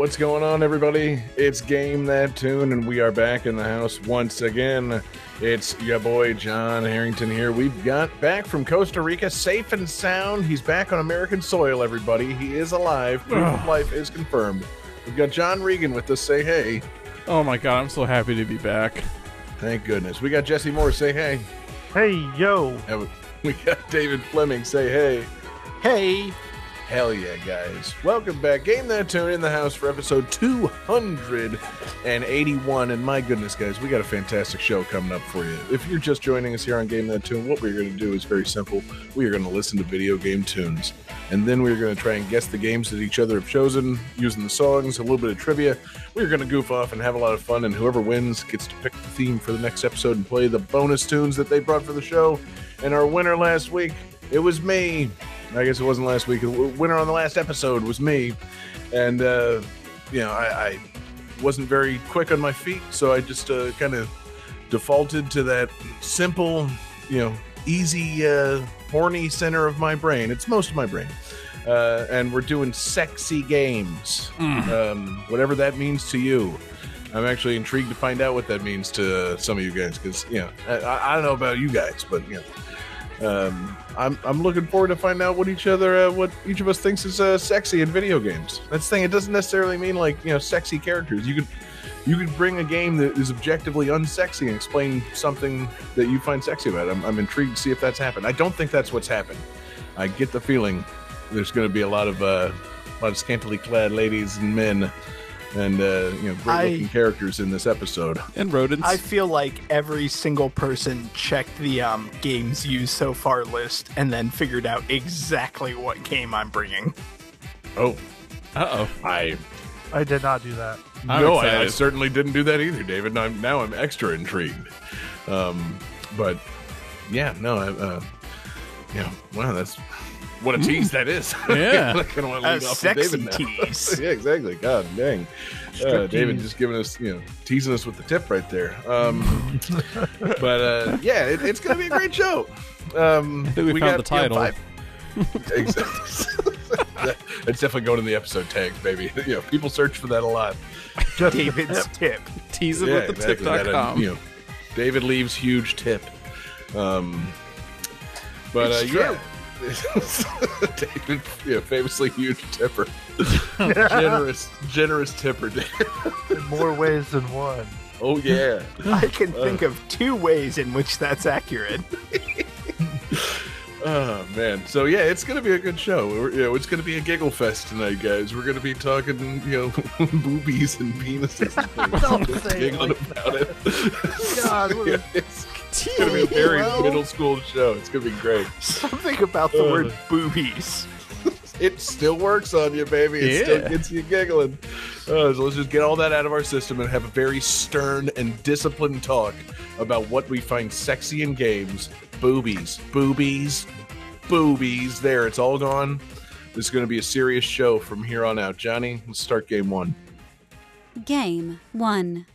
What's going on, everybody? It's Game That Tune, and we are back in the house once again. It's your boy John Harrington here. We've got back from Costa Rica, safe and sound. He's back on American soil, everybody. He is alive. Proof of life is confirmed. We've got John Regan with us. Say hey. Oh my god, I'm so happy to be back. Thank goodness. We got Jesse Moore. Say hey. Hey, yo. And we got David Fleming. Say hey. Hey. Hell yeah, guys. Welcome back. Game That Tune in the house for episode 281. And my goodness, guys, we got a fantastic show coming up for you. If you're just joining us here on Game That Tune, what we're going to do is very simple. We are going to listen to video game tunes. And then we're going to try and guess the games that each other have chosen using the songs, a little bit of trivia. We're going to goof off and have a lot of fun. And whoever wins gets to pick the theme for the next episode and play the bonus tunes that they brought for the show. And our winner last week, it was me. I guess it wasn't last week. The winner on the last episode was me, and uh, you know I, I wasn't very quick on my feet, so I just uh, kind of defaulted to that simple, you know, easy, uh, horny center of my brain. It's most of my brain, uh, and we're doing sexy games, um, whatever that means to you. I'm actually intrigued to find out what that means to some of you guys because you know I, I don't know about you guys, but you know. Um, I'm I'm looking forward to find out what each other uh, what each of us thinks is uh, sexy in video games. That's the thing. It doesn't necessarily mean like you know sexy characters. You could you could bring a game that is objectively unsexy and explain something that you find sexy about. it. I'm, I'm intrigued to see if that's happened. I don't think that's what's happened. I get the feeling there's going to be a lot of uh, a lot of scantily clad ladies and men and uh, you know great looking I- characters in this episode. And rodents. I feel like every single person checked the um, games used so far list and then figured out exactly what game I'm bringing. Oh, uh oh. I I did not do that. I'm no, I, I certainly didn't do that either, David. And I'm, now I'm extra intrigued. Um, but yeah, no, I, uh, yeah, wow, that's what a tease that is. Yeah. I kind of want to A lead off with sexy David tease. yeah, exactly. God dang, uh, David just giving us, you know, teasing us with the tip right there. Um, but uh, yeah, it, it's going to be a great show. Um, I think we found the you know, title. exactly. it's definitely going in the episode tags, baby. You know, people search for that a lot. Just David's tip. Tease it Yeah, with the exactly. That, uh, you know, David leaves huge tip. Um, but uh, yeah, David, yeah, famously huge tipper, generous, generous tipper. In more ways than one. Oh yeah, I can uh. think of two ways in which that's accurate. oh man. So yeah, it's gonna be a good show. We're, you know, it's gonna be a giggle fest tonight, guys. We're gonna be talking, you know, boobies and penises. And things. Don't Just say it like about it. God, what Yeah, a- it's gonna be a very Well. middle school show. It's gonna be great. Something about the Uh. word boobies. it still works on you, baby. It still gets you giggling. Uh, so let's just get all that out of our system and have a very stern and disciplined talk about what we find sexy in games. Boobies, boobies, boobies. There, it's all gone. This is going to be a serious show from here on out. Johnny, let's start game one. Game 1.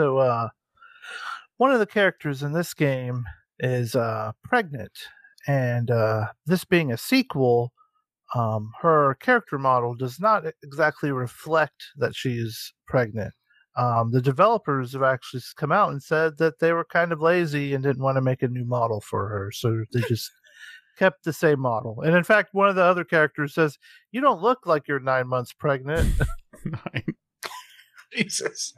All right, so uh, one of the characters in this game is uh, pregnant, and uh, this being a sequel, um, her character model does not exactly reflect that she's pregnant. Um, the developers have actually come out and said that they were kind of lazy and didn't want to make a new model for her, so they just kept the same model. And in fact, one of the other characters says, "You don't look like you're nine months pregnant." Nine. Jesus.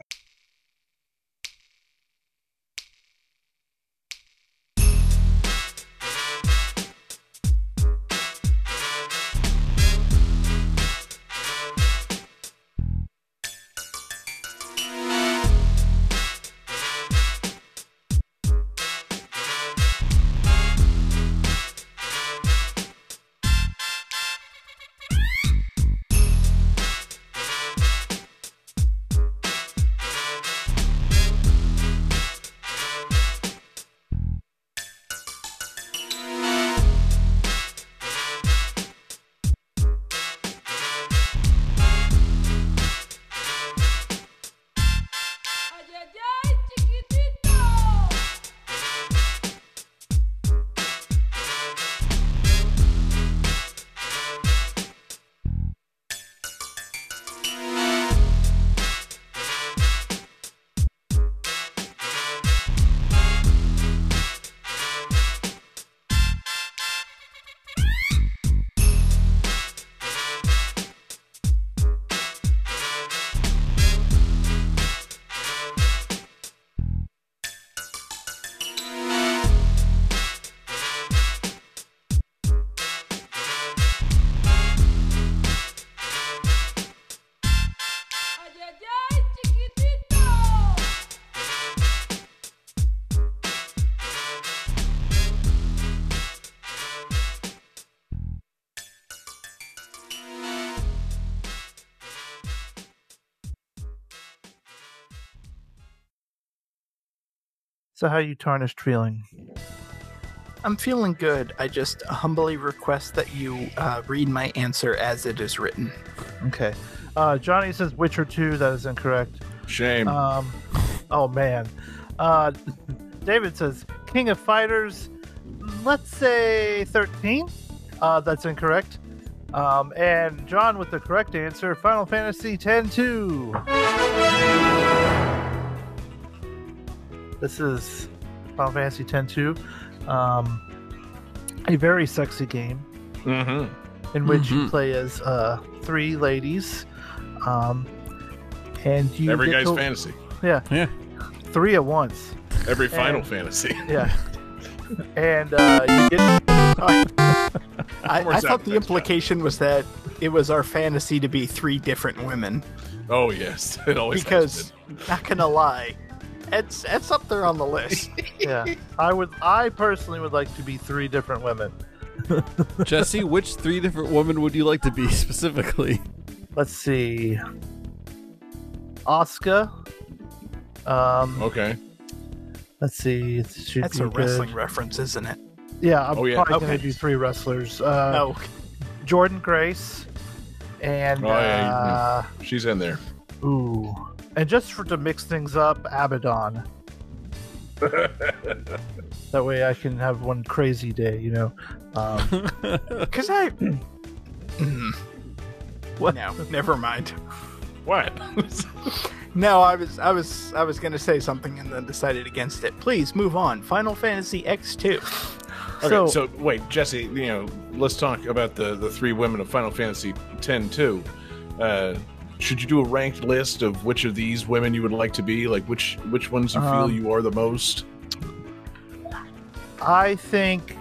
So, how you tarnished feeling? I'm feeling good. I just humbly request that you uh, read my answer as it is written. Okay. Uh, Johnny says Witcher 2. That is incorrect. Shame. Um, oh, man. Uh, David says King of Fighters. Let's say 13. Uh, that's incorrect. Um, and John with the correct answer Final Fantasy X 2. This is Final Fantasy X 2. Um, a very sexy game mm-hmm. in which you Mhm. play as uh, three ladies. Um, and you Every guy's to- fantasy. Yeah, Yeah. three at once. Every Final And- Fantasy. Yeah. and uh, you get I, I thought the effects, implication was that it was our fantasy to be three different women. Oh yes, it always has Because, not gonna lie, it's it's up there on the list. yeah. I would. I personally would like to be three different women. Jesse, which three different women would you like to be specifically? Let's see. Oscar. Um. Okay. Let's see. That's be a wrestling good. reference, isn't it? Yeah. I'm Oh, yeah. probably Okay. gonna do three wrestlers. Uh, No. Jordynne Grace. And Oh, yeah, uh, She's in there. ooh, and just for to mix things up, Abaddon. that way, I can have one crazy day. You know. Um, Because I. Mm. What? No, never mind. What? No, I was I was I was gonna say something and then decided against it. Please move on. Final Fantasy X2. Okay, So- so, wait, Jesse, you know, let's talk about the the three women of Final Fantasy X too. Uh, should you do a ranked list of which of these women you would like to be? Like which which ones you feel Um, you are the most? I think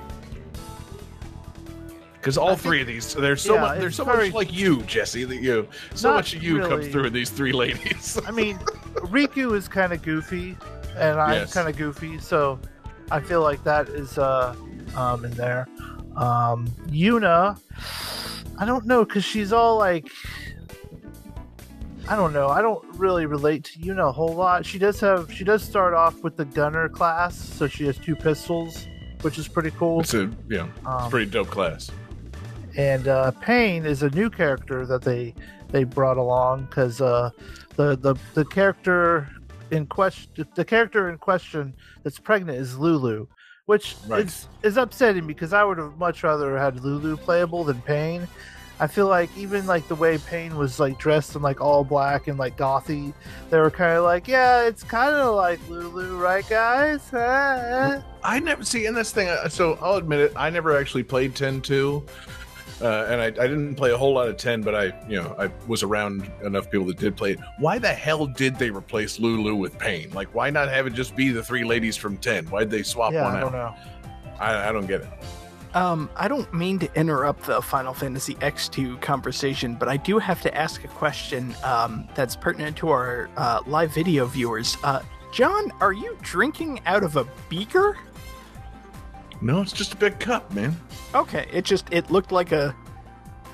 Because all I three of these, there's so yeah, much, there's so very- much like you, Jesse, that you, so much of you comes through in these three ladies. I mean, Rikku is kind of goofy, and I'm Yes. kind of goofy, so I feel like that is uh, um, in there. Um, Yuna, I don't know, because she's all like, I don't know. I don't really relate to Yuna a whole lot. She does have, she does start off with the gunner class, so she has two pistols, which is pretty cool. it's a, you know, it's a Um, pretty dope class. and uh, Paine is a new character that they they brought along because uh, the the the character in question, the character in question that's pregnant is Lulu, which Right. is is upsetting because I would have much rather had Lulu playable than Paine. I feel like even like the way Paine was like dressed in like all black and like gothy, they were kind of like, yeah, it's kind of like Lulu, right, guys? I never see, and that's the thing. uh, So I'll admit it. I never actually played 10-2. Uh, and I, I didn't play a whole lot of 10, but I, you know, I was around enough people that did play it. Why the hell did they replace Lulu with Paine? Like, why not have it just be the three ladies from 10? Why'd they swap Yeah, one I don't out? know. I, I don't get it. Um, I don't mean to interrupt the Final Fantasy X2 conversation, but I do have to ask a question um, that's pertinent to our uh, live video viewers. Uh, John, are you drinking out of a beaker? No, it's just a big cup, man. Okay, it just it looked like a.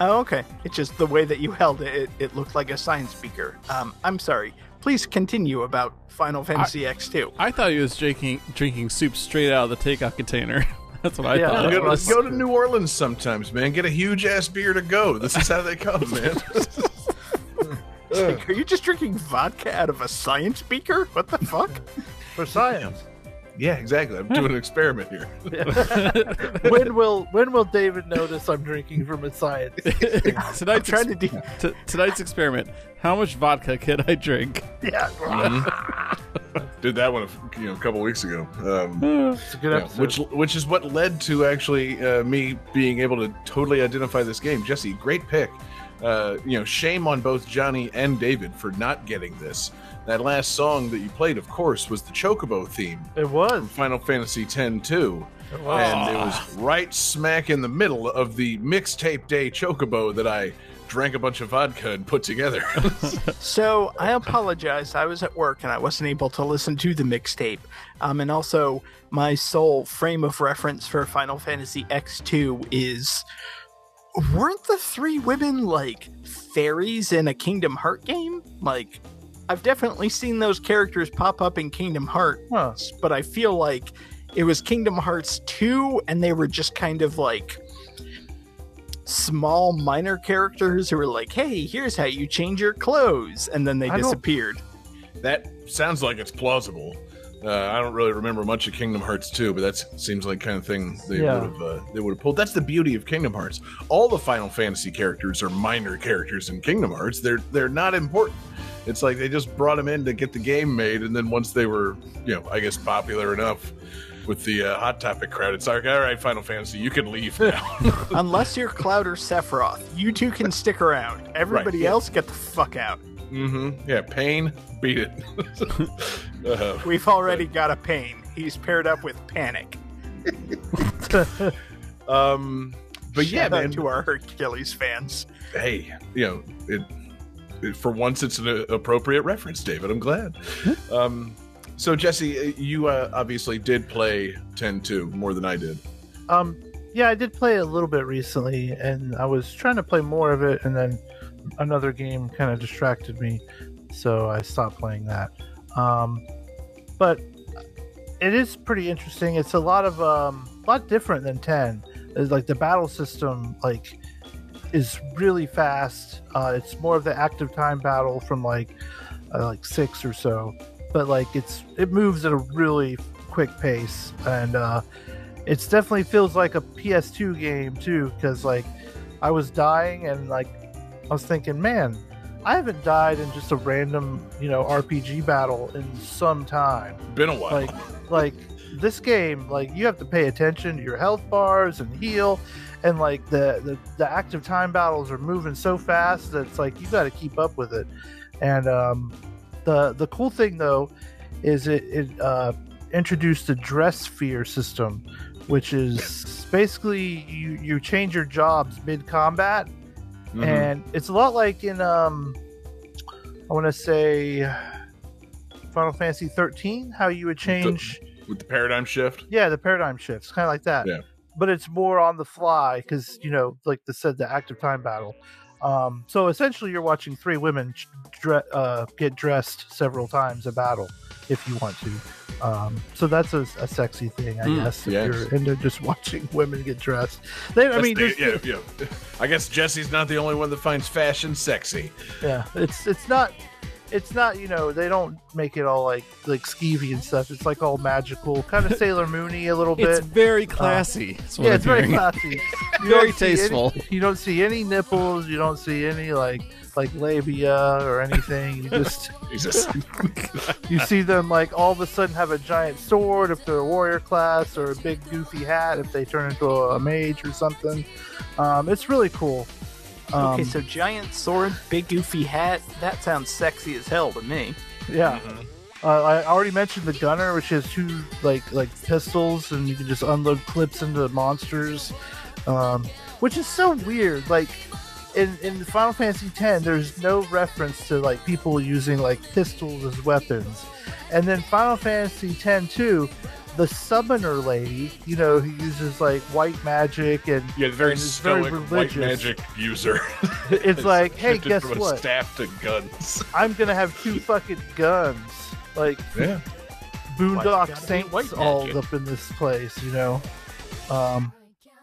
Oh, okay. It's just the way that you held it. It, it looked like a science beaker. Um, I'm sorry. Please continue about Final Fantasy X2. I thought he was drinking drinking soup straight out of the takeout container. That's what I Yeah, thought. that's Go I to, go to New Orleans sometimes, man. Get a huge ass beer to go. This is how they come, man. Like, are you just drinking vodka out of a science beaker? What the fuck? For science. yeah, exactly. I'm doing an experiment here. when will when will David notice I'm drinking from a science? I'm tonight's, trying ex- to do. t- tonight's experiment. How much vodka can I drink? yeah, mm-hmm. Did that one, a, you know, a couple weeks ago. Um, it's a good Yeah, episode. which which is what led to actually uh, me being able to totally identify this game. Jesse, great pick. Uh, you know, shame on both Johnny and David for not getting this. That last song that you played, of course, was the Chocobo theme it was. Final Fantasy X 2. It. And it was right smack in the middle of the mixtape day Chocobo that I drank a bunch of vodka and put together. So I apologize. I was at work and I wasn't able to listen to the mixtape. Um, and also, my sole frame of reference for Final Fantasy X2 is weren't the three women like fairies in a Kingdom Heart game? Like, I've definitely seen those characters pop up in Kingdom Hearts, Huh. but I feel like it was Kingdom Hearts 2 and they were just kind of like small minor characters who were like, "Hey, here's how you change your clothes," and then they I disappeared. that sounds like it's plausible. Uh, I don't really remember much of Kingdom Hearts 2, but that seems like kind of thing they Yeah. would have uh, they would have pulled. That's the beauty of Kingdom Hearts. All the Final Fantasy characters are minor characters in Kingdom Hearts. They're they're not important. It's like they just brought them in to get the game made, and then once they were, you know, I guess popular enough with the uh, Hot Topic crowd, it's like, all right, Final Fantasy, you can leave now. Unless you're Cloud or Sephiroth, you two can stick around. Everybody yeah. else, get the fuck out. Mm-hmm. Yeah, Paine, beat it. uh, We've already got a pain. He's paired up with Panic. um, but yeah, Shout out man. to our Hercules fans. hey, you know, it, it for once it's an appropriate reference, David. I'm glad. Um, so Jesse, uh, you uh, obviously did play 10-2 more than I did. Um, yeah, I did play a little bit recently, and I was trying to play more of it, and then another game kind of distracted me, so I stopped playing that. Um, but it is pretty interesting. It's a lot of um, a lot different than ten. It's like the battle system, like is really fast. Uh, it's more of the active time battle from like uh, like six or so, but like it's it moves at a really quick pace, and uh, it's definitely feels like a PS2 game too. Because like I was dying, and like I was thinking, man, I haven't died in just a random you know RPG battle in some time Been a while. like like this game like you have to pay attention to your health bars and heal and like the the, the active time battles are moving so fast that it's like you got to keep up with it and um the the cool thing though is it it uh introduced the dressphere system which is basically you you change your jobs mid combat Mhm. and it's a lot like in um i want to say final fantasy 13 how you would change with the paradigm shift. yeah the paradigm shifts kind of like that Yeah. but it's more on the fly because you know like they said the active time battle um so essentially you're watching three women dre- uh, get dressed several times a battle if you want to um so that's a, a sexy thing i Mm, guess if yes. you're into just watching women get dressed they, i That's mean the- yeah, yeah. I guess Jesse's not the only one that finds fashion sexy. yeah it's it's not it's not you know they don't make it all like like skeevy and stuff. It's like all magical, kind of Sailor Moony a little bit. It's very classy. What yeah, it's very classy. You Very don't any- tasteful. you don't see any nipples. You don't see any like like labia or anything. You just you see them like all of a sudden have a giant sword if they're a warrior class, or a big goofy hat if they turn into a, a mage or something. Um, it's really cool. Um, okay, so giant sword, big goofy hat. That sounds sexy as hell to me. yeah. Uh, I already mentioned the gunner, which has two like like pistols, and you can just unload clips into monsters, um, which is so weird. Like in in Final Fantasy X, there's no reference to like people using like pistols as weapons, and then Final Fantasy X too. The summoner lady, you know, who uses like white magic and Yeah, very and is very white magic user. It's like, hey, Shifted guess from a what? staff to guns. I'm gonna have two fucking guns. Like Yeah. Why you boondock gotta saints all up in this place, you know. Um,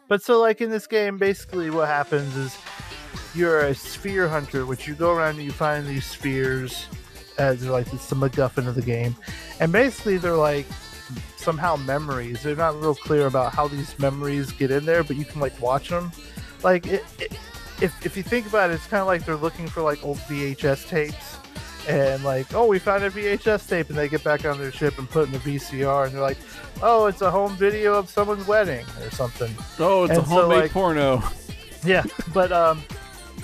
but so like in this game, basically what happens is you're a sphere hunter, which you go around and you find these spheres as like it's the MacGuffin of the game, and basically they're like somehow memories. They're not real clear about how these memories get in there, but you can like watch them. Like it, it, if if you think about it, it's kind of like they're looking for like old VHS tapes and like, oh, we found a VHS tape, and they get back on their ship and put in the VCR, and they're like, oh, it's a home video of someone's wedding or something. Oh, it's a And so, homemade like- porno. Yeah, but um,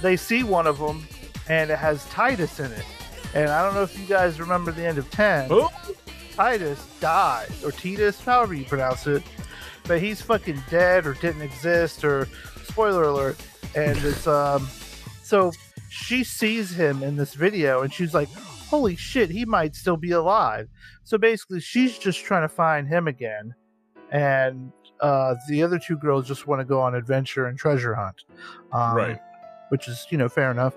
they see one of them, and it has Titus in it, and I don't know if you guys remember the end of ten. Titus dies, or Titus, however you pronounce it, but he's fucking dead or didn't exist, or spoiler alert. And it's um, so she sees him in this video, and she's like, "Holy shit, he might still be alive." So basically, she's just trying to find him again, and uh, the other two girls just want to go on adventure and treasure hunt, um, Right. Which is you know fair enough.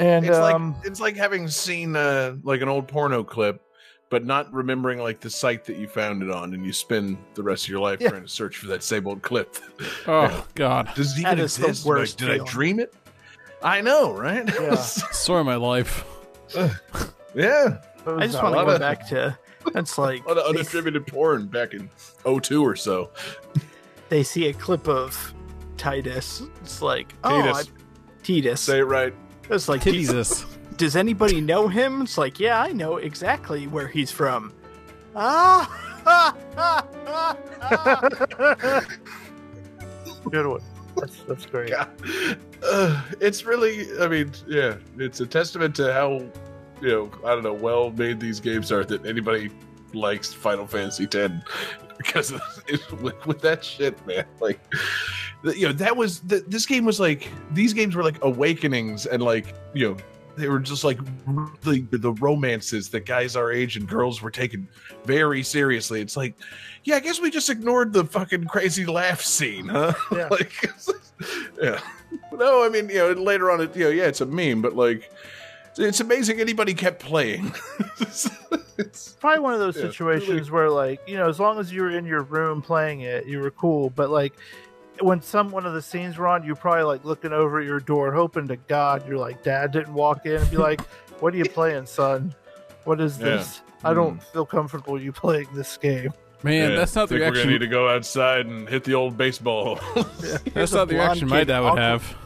And it's um, like it's like having seen uh, like an old porno clip, but not remembering like the site that you found it on, and you spend the rest of your life Yeah. trying to search for that same old clip. Oh God, Does it That even is the exist? Like, did I dream it? I know, right? Yeah. story of my life. yeah. I just want to go of- back to. That's like A lot of they, porn back in 02 or so. they see a clip of Titus. It's like, oh, Titus. I, Titus. Say it right. It's like, Titties. does anybody know him? It's like, yeah, I know exactly where he's from. Ah! Good one. That's, that's great. Uh, it's really, I mean, yeah, it's a testament to how, you know, I don't know, well made these games are that anybody likes Final Fantasy X because it, with, with that shit, man. Like, you know, that was the, this game was like these games were like awakenings and like you know they were just like the the romances that guys our age and girls were taking very seriously. It's like, yeah, I guess we just ignored the fucking crazy laugh scene, huh? Yeah. like, yeah. No, I mean, you know, later on, it, you know, yeah, it's a meme, but like, it's amazing anybody kept playing. it's, probably one of those Yeah, situations where like you know as long as you were in your room playing it you were cool but like when some one of the scenes were on you're probably like looking over at your door hoping to god you're like dad didn't walk in and be like what are you playing son what is Yeah. this i don't mm. feel comfortable you playing this game Man, yeah, that's not the think We're gonna need to go outside and hit the old baseball. That's a not the blonde reaction my dad would uncle- have.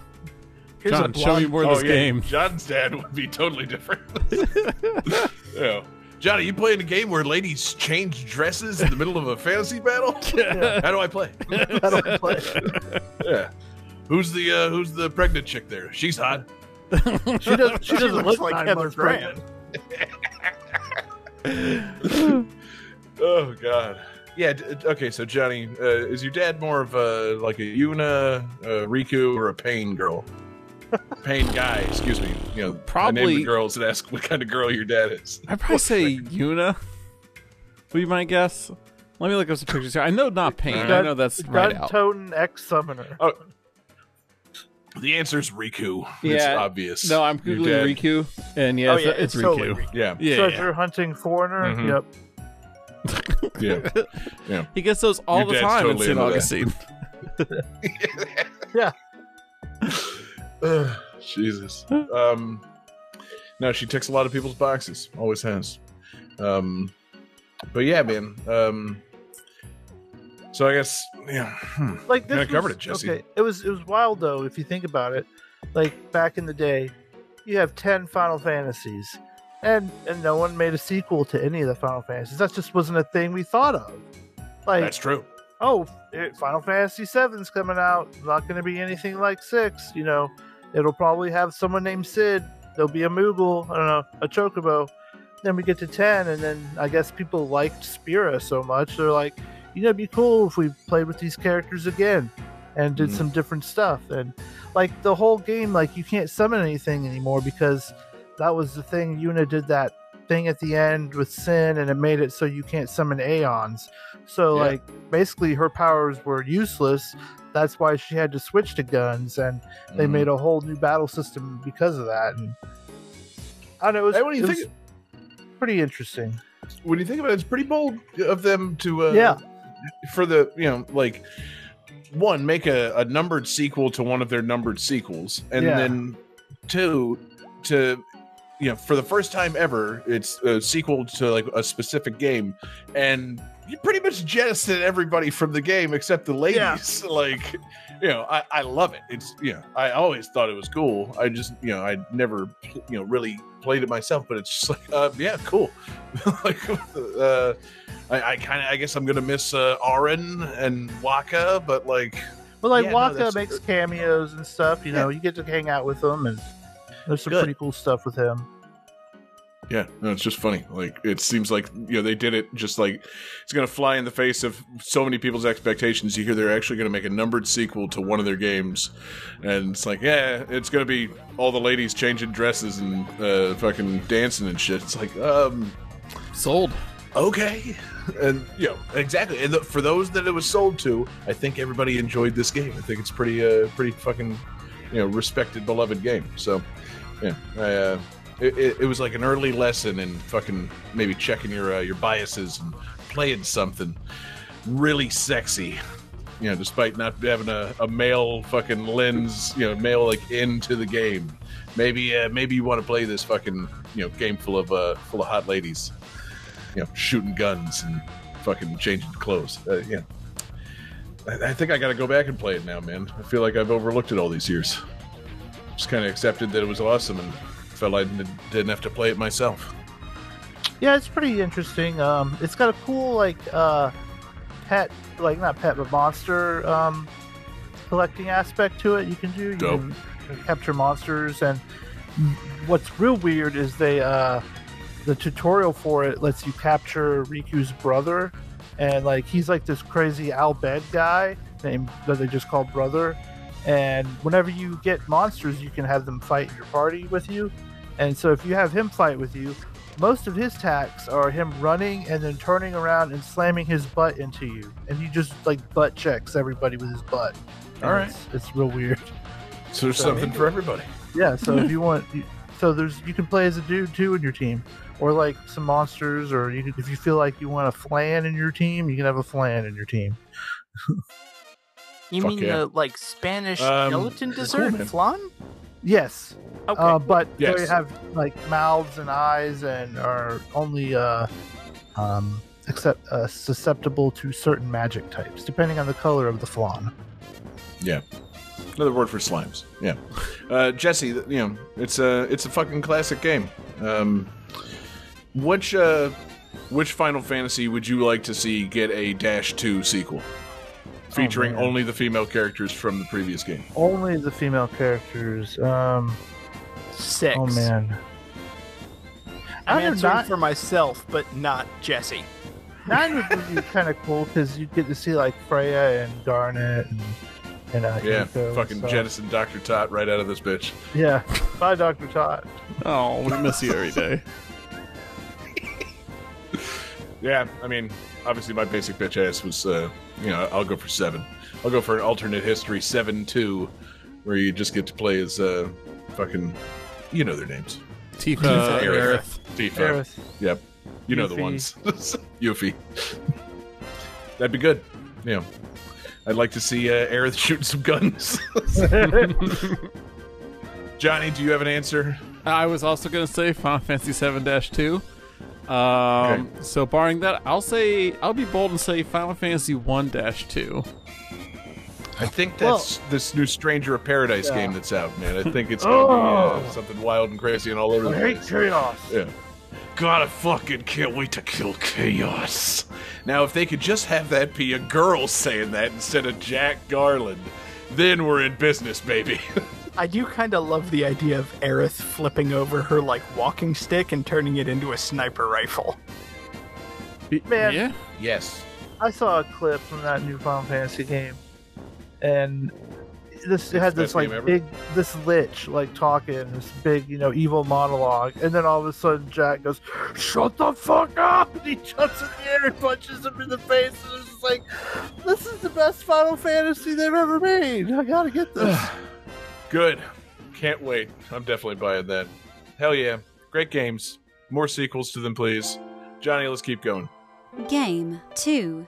Here's a John, show me blonde- more of oh this yeah, game. John's dad would be totally different. yeah. are you playing a game where ladies change dresses in the middle of a fantasy battle? How do I play? i don't play yeah. Who's the uh, who's the pregnant chick there? She's hot. she doesn't she doesn't looks look like nine Heather months Graham. pregnant. Oh God. Yeah. Okay. So Johnny, uh, is your dad more of a like a Yuna, a Rikku, or a Paine girl? Paine guy. Excuse me. You know, I name Probably- the girls and ask what kind of girl your dad is. I'd probably say Yuna. Would be my guess. Let me look up some pictures here. I know not Paine. I know that's right gun out. toting ex summoner The answer is Rikku. it's Yeah. obvious. No, I'm Your googling dad- Rikku, and yeah, Oh, it's, yeah, it's, it's Rikku. totally Rikku. Yeah. Yeah, treasure yeah. hunting foreigner Mhm. yep Yeah. Yeah. He gets those all Your the time totally in into St. that. Augustine. Ugh, Jesus. Um, No, she ticks a lot of people's boxes. Always has. Um, but yeah, man. Um, so I guess yeah. Hmm. like this Yeah, I covered was- it, Jesse. Okay, it was it was wild though if you think about it. Like back in the day, you have ten Final Fantasies, and and no one made a sequel to any of the Final Fantasies. That just wasn't a thing we thought of. Like, That's true. oh, it, Final Fantasy VII's coming out. Not going to be anything like six. You know, it'll probably have someone named Cid. There'll be a Moogle. I don't know, a Chocobo. Then we get to ten, and then I guess people liked Spira so much they're like, you know, it'd be cool if we played with these characters again and did Mhm. some different stuff. And like the whole game, like you can't summon anything anymore because that was the thing. Yuna did that thing at the end with Sin, and it made it so you can't summon Aeons. So Yeah. like basically her powers were useless. That's why she had to switch to guns, and they Mhm. made a whole new battle system because of that. And I don't know. It was, Hey, what do you think? pretty interesting. when you think about it, it's pretty bold of them to uh, Yeah. for the you know like one make a, a numbered sequel to one of their numbered sequels, and Yeah. then two to you know for the first time ever, it's a sequel to like a specific game, and you pretty much jettisoned everybody from the game except the ladies. Like you know, I, I love it. It's you know, I always thought it was cool. I just you know, I never you know really played it myself, but it's just like uh, yeah, cool. like uh, I, I kind of I guess I'm gonna miss uh, and Wakka, but like But like Yeah, Wakka that's- makes cameos and stuff. You know, you get to hang out with them and there's some Good. pretty cool stuff with him. yeah, no, it's just funny. Like it seems like you know they did it just like it's gonna fly in the face of so many people's expectations. You hear they're actually gonna make a numbered sequel to one of their games, and it's like yeah, it's gonna be all the ladies changing dresses and uh, fucking dancing and shit. It's like um Sold. okay and you know exactly and the, for those that it was sold to i think everybody enjoyed this game i think it's pretty uh pretty fucking you know respected beloved game so yeah i uh it, it, was like an early lesson in fucking maybe checking your uh, your biases and playing something really sexy you know despite not having a, a male fucking lens you know male like into the game maybe uh, maybe you want to play this fucking you know game full of uh full of hot ladies you know, shooting guns and fucking changing clothes. Uh, yeah. I, I think I got to go back and play it now, man. I feel like I've overlooked it all these years. Just kind of accepted that it was awesome and felt I didn't have to play it myself. Yeah, it's pretty interesting. Um, it's got a cool like uh, pet, like not pet, but monster um, collecting aspect to it. You can do you can, you can capture monsters, and what's real weird is they uh, the tutorial for it lets you capture Rikku's brother, and like he's like this crazy Al Bhed guy named that they just call brother. And whenever you get monsters, you can have them fight in your party with you. And so if you have him fight with you, most of his attacks are him running and then turning around and slamming his butt into you, and he just like butt checks everybody with his butt. And All right. it's, it's real weird. So there's So something for everybody. Yeah, so if you want, so there's you can play as a dude too in your team, or like some monsters, or you could, if you feel like you want a flan in your team, you can have a flan in your team. You Fuck mean yeah. the like Spanish Um, gelatin dessert, man. flan? Yes, Okay. uh, but Yes. they have like mouths and eyes and are only uh, um, except uh, susceptible to certain magic types, depending on the color of the flan. Yeah. Another word for slimes. Yeah. Uh, Jesse, you know, it's a it's a fucking classic game. Um, which uh, which Final Fantasy would you like to see get a Dash Two sequel, featuring man. only the female characters from the previous game? Only the female characters. Um, Six. oh man, I'm I don't answering not- for myself, but not Jesse. nine would be kind of cool because you'd get to see like Freya and Garnet and and uh, Yeah, Eiko fucking stuff. jettison Doctor Tot right out of this bitch. Yeah, bye, Doctor Tot. Oh, we miss you every day. Yeah, I mean, obviously my basic bitch ass was, uh, you know, I'll go for seven. I'll go for an alternate history seven two, where you just get to play as uh, fucking, you know their names. Tifa, Aerith. Aerith. Tifa. Aerith. Yep. You know the Yuffie. ones. Yuffie. That'd be good. Yeah. I'd like to see uh, Aerith shooting some guns. Johnny, do you have an answer? I was also going to say Final Fantasy 7-2. Um, So, barring that, I'll say I'll be bold and say Final Fantasy One Dash Two. I think that's this new Stranger of Paradise Yeah. game that's out, man. I think it's gonna be uh, something wild and crazy and all over the I hate place. chaos. Yeah. God, I fucking can't wait to kill chaos. Now, if they could just have that be a girl saying that instead of Jack Garland, then we're in business, baby. I do kind of love the idea of Aerith flipping over her like walking stick and turning it into a sniper rifle. Man, Yeah. yes. I saw a clip from that new Final Fantasy game, and this it had this like big this lich like talking this big you know evil monologue, and then all of a sudden Jack goes, "Shut the fuck up!" and he jumps in the air and punches him in the face, and it's just like, "This is the best Final Fantasy they've ever made. I gotta get this." Good. Can't wait. I'm definitely buying that. Hell yeah. Great games. More sequels to them, please. Johnny, let's keep going. Game 2.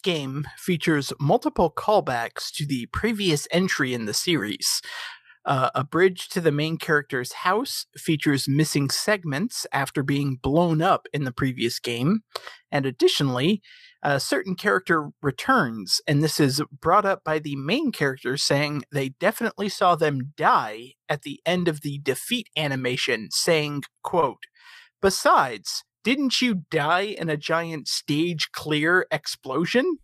Game features multiple callbacks to the previous entry in the series. Uh, a bridge to the main character's house features missing segments after being blown up in the previous game. And additionally, a certain character returns, and this is brought up by the main character saying they definitely saw them die at the end of the defeat animation, saying, quote, Besides, didn't you die in a giant stage clear explosion?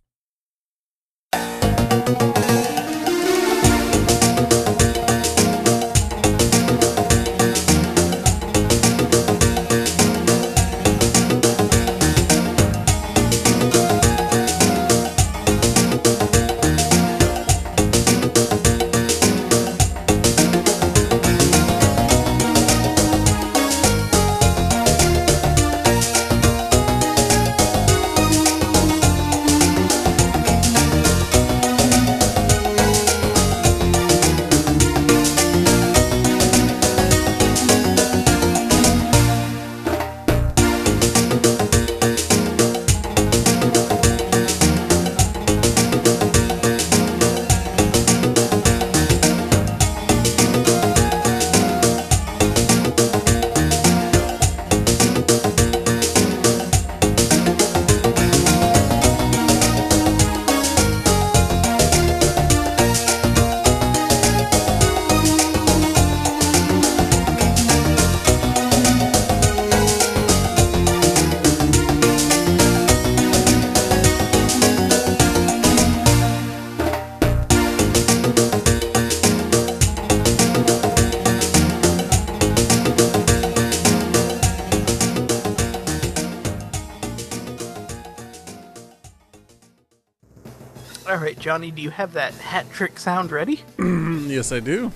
Johnny, do you have that hat trick sound ready? yes, I do.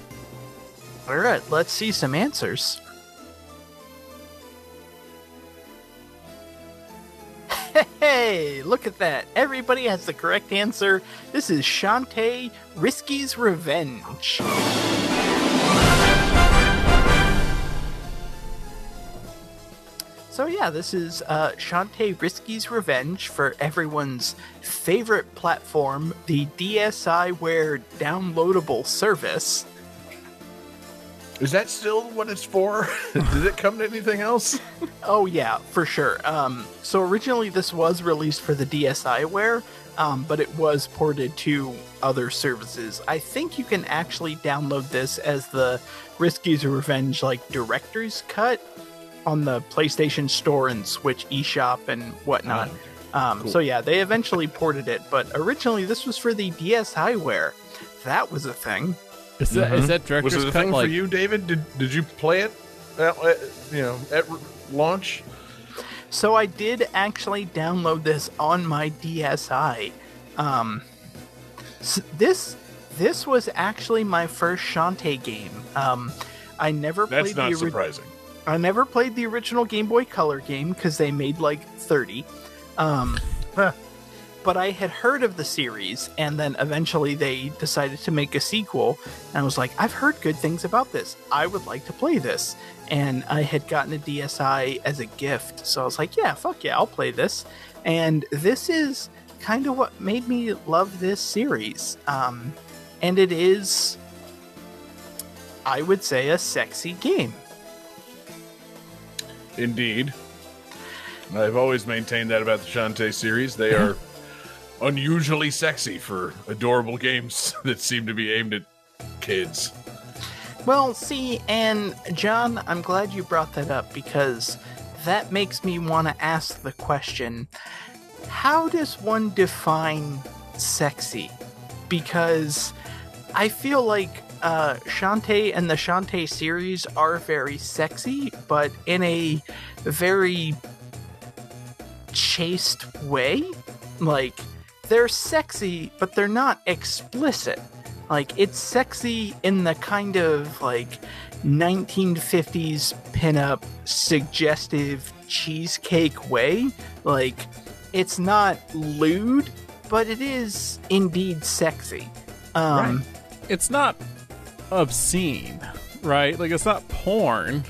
All right, let's see some answers. Hey, look at that. Everybody has the correct answer. This is Shantae Risky's Revenge. Yeah, this is uh, Shantae Risky's Revenge for everyone's favorite platform, the DSiWare downloadable service. Is that still what it's for? Did it come to anything else? Oh yeah, for sure. Um, so originally this was released for the DSiWare, um, but it was ported to other services. I think you can actually download this as the Risky's Revenge like director's cut on the PlayStation Store and Switch eShop and whatnot. um, So yeah, they eventually ported it, but originally this was for the DS DSiWare. That was a thing. Is that is that director's Was it a cut thing like for you, David? Did Did you play it? At, at, you know, at launch. So I did actually download this on my DSi. Um, s- this this was actually my first Shantae game. Um, I never That's played not the ori- surprising. I never played the original Game Boy Color game because they made like thirty. Um, but I had heard of the series, and then eventually they decided to make a sequel. And I was like, I've heard good things about this. I would like to play this. And I had gotten a DSi as a gift, so I was like, yeah, fuck yeah, I'll play this. And this is kind of what made me love this series. Um, and it is, I would say, a sexy game. Indeed. I've always maintained that about the Shantae series. They are unusually sexy for adorable games that seem to be aimed at kids. Well, see, and John, I'm glad you brought that up because that makes me want to ask the question how does one define sexy? Because I feel like uh, Shantae and the Shantae series are very sexy, but in a very chaste way. Like, they're sexy, but they're not explicit. Like, it's sexy in the kind of like 1950s pinup suggestive cheesecake way. Like, it's not lewd, but it is indeed sexy. Um, it's not obscene, right? Like it's not porn,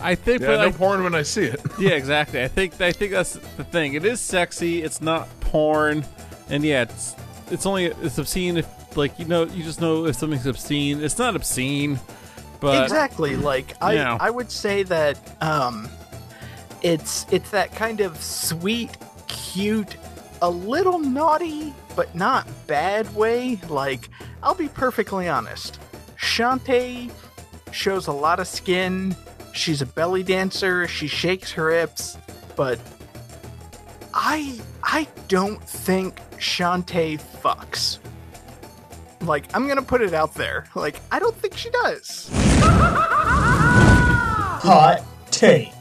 I think, Yeah, but no I, porn when I see it. yeah, exactly. I think I think that's the thing. It is sexy. It's not porn, and yeah, it's it's only it's obscene if like you know you just know if something's obscene. It's not obscene, but exactly like i Yeah. i would say that um it's it's that kind of sweet cute a little naughty but not bad way like i'll be perfectly honest shantae shows a lot of skin she's a belly dancer she shakes her hips but i i don't think shantae fucks like i'm gonna put it out there like i don't think she does Hot take.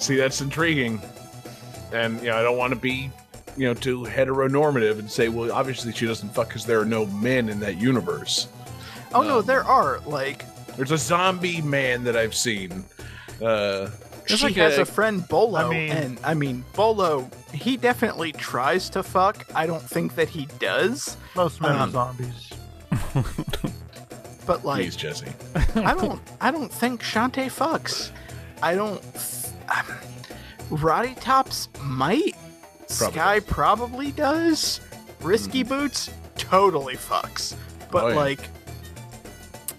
See, that's intriguing. And, you know, I don't want to be, you know, too heteronormative and say, well, obviously she doesn't fuck because there are no men in that universe. Oh no, there are like There's a zombie man that I've seen. Uh, It's she like has a- a, friend Bolo, I mean- and I mean Bolo. He definitely tries to fuck. I don't think that he does, Most men are Um, zombies. but like please, Jesse. I don't. I don't think Shantae fucks. I don't. Um, Rottytops might. Probably Sky probably does. Risky Boots totally fucks. But. Oh, yeah. like,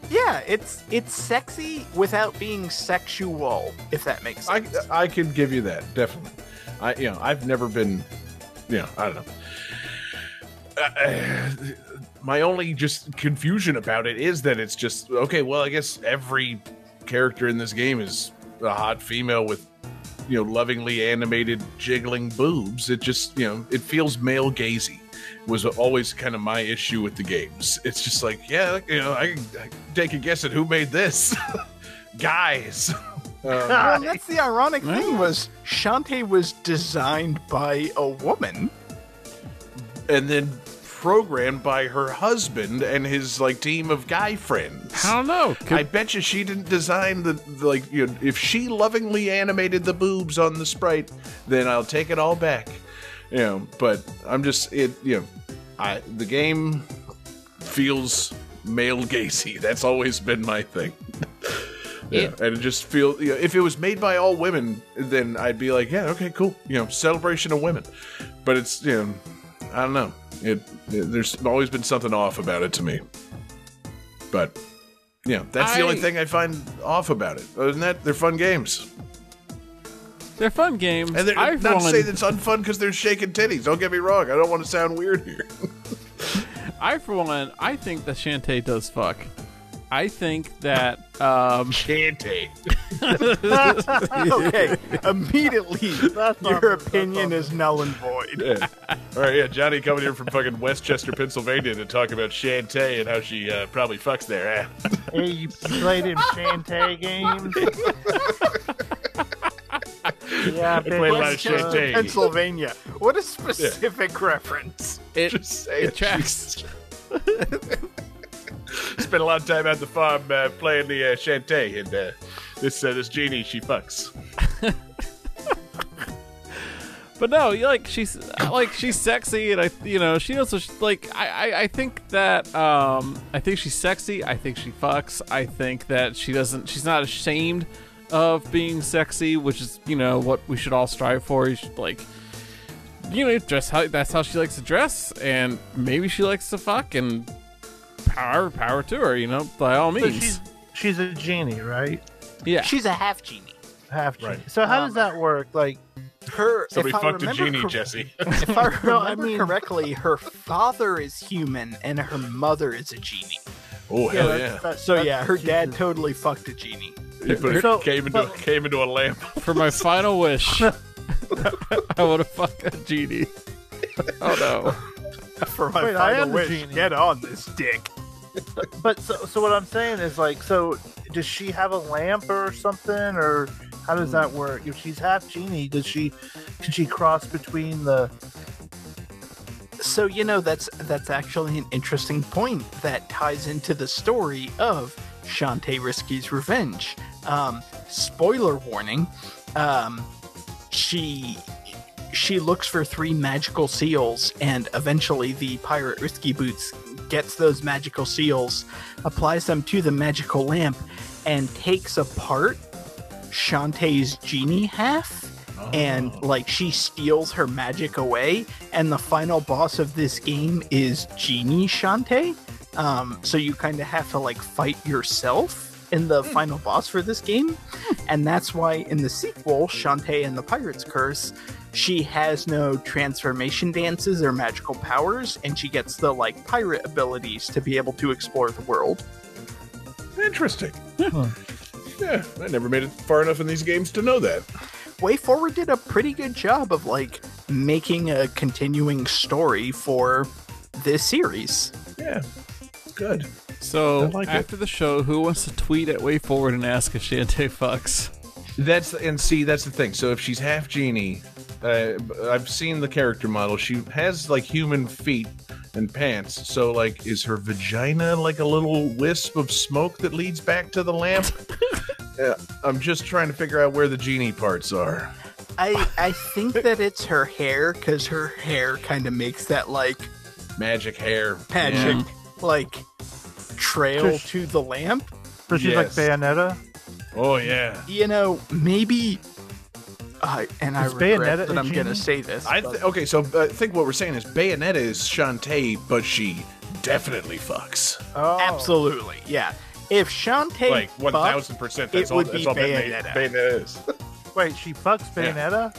yeah, it's it's sexy without being sexual. If that makes sense. I I can give you that, definitely. I, you know, I've never been, you know, I don't know. Uh, my only just confusion about it is that it's just okay. Well, I guess every character in this game is a hot female with, you know, lovingly animated jiggling boobs. It just, you know, it feels male gazy. Was always kind of my issue with the games. It's just like, yeah, you know, I, I take a guess at who made this, guys. Uh, Well, that's the ironic thing was Shantae was designed by a woman. and then programmed by her husband and his like team of guy friends. I don't know. Could- I bet you she didn't design the, the like you know, if she lovingly animated the boobs on the sprite, then I'll take it all back. You know, but I'm just it you know, I the game feels male gazy. That's always been my thing. Yeah, and it just feels. You know, if it was made by all women, then I'd be like, yeah, okay, cool. You know, celebration of women. But it's you know, I don't know. It, it there's always been something off about it to me. But yeah, that's the only thing I find off about it. Other than that, they're fun games. They're fun games. And they're, I've not to won- say that's unfun because they're shaking titties. Don't get me wrong. I don't want to sound weird here. I for one, I think that Shantae does fuck. I think that um Shanty. Okay, immediately your opinion is null and void. Yeah. All right, yeah, Johnny coming here from fucking Westchester, Pennsylvania to talk about Shantae and how she uh, probably fucks there. Eh? Hey, you played in Shantae games? Yeah, play a lot of Westchester, Shantae. Pennsylvania. What a specific reference. it, Just saying. it tracks. Spent a lot of time at the farm uh, playing the uh, Shantae, and uh, this uh, this genie she fucks. But no, you like she's like she's sexy, and I, you know, she also like I, I, I think that um, I think she's sexy. I think she fucks. I think that she doesn't. She's not ashamed of being sexy, which is you know what we should all strive for. You should like, you know, dress how that's how she likes to dress, and maybe she likes to fuck, and power power to her. You know, by all So means. she's she's a genie, right? yeah, She's a half genie. Half genie. Right. So how Um, does that work? Like, Her Somebody if I fucked a genie, cor- Jesse. If I remember No, I mean- correctly, her father is human and her mother is a genie. Oh hell that's- yeah! that's- So that's yeah, her dad totally fucked a genie. He put, So- came into but- came into a lamp. for my final wish, I want to fuck a genie. Oh no. For my Wait, final wish, get on this dick. But so, so what I'm saying is like, so does she have a lamp or something, or how does that work? If she's half genie, does she can she cross between the? So you know that's that's actually an interesting point that ties into the story of Shantae Risky's revenge. Um, spoiler warning: um, she she looks for three magical seals, and eventually the pirate Risky Boots gets those magical seals, applies them to the magical lamp, and takes apart Shantae's genie half. And like she steals her magic away, and the final boss of this game is Genie Shantae. Um, so you kind of have to like fight yourself in the final boss for this game, and that's why in the sequel, Shantae and the Pirate's Curse, she has no transformation dances or magical powers, and she gets the like pirate abilities to be able to explore the world. Interesting. Yeah, I never made it far enough in these games to know that. Way Forward did a pretty good job of like making a continuing story for this series. Yeah, good. So I like it. after the show, who wants to tweet at Way Forward and ask if Shantae fucks? That's and see that's the thing. So if she's half genie, uh, I've seen the character model. She has like human feet and pants. So like, is her vagina like a little wisp of smoke that leads back to the lamp? yeah, I'm just trying to figure out where the genie parts are. I I think that it's her hair because her hair kind of makes that like Magic hair. magic like trail Just- to the lamp. So she's Yes. like Bayonetta. Oh yeah. You know, maybe. Uh, and I Is regret Bayonetta that a I'm gonna say this. I th- okay. So uh, I think what we're saying is Bayonetta is Shantae, but she definitely fucks. Oh, absolutely, yeah. If Shantae Like thousand percent. it That's all. would That's be all Bayonetta. Bayonetta. Bayonetta is. Wait, she fucks Bayonetta?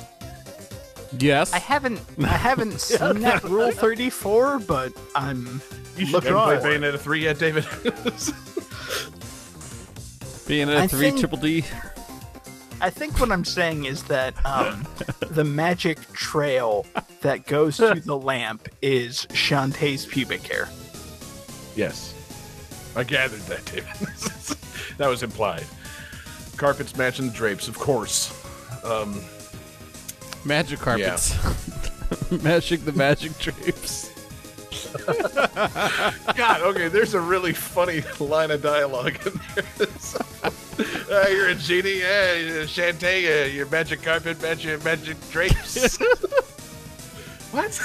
Yes. I haven't I haven't seen that Rule Thirty Four, but I'm You should looking Play it. for it. Bayonetta three yet, David? Being I a three think- triple D. I think what I'm saying is that um, the magic trail that goes to the lamp is Shantae's pubic hair. yes. I gathered that, David. that was implied. Carpets matching the drapes, of course. Um, Magic carpets. Magic the magic drapes. God, okay, there's a really funny line of dialogue in there. So, uh, you're a genie, yeah, Shantae, uh, your magic carpet, magic, magic drapes. what?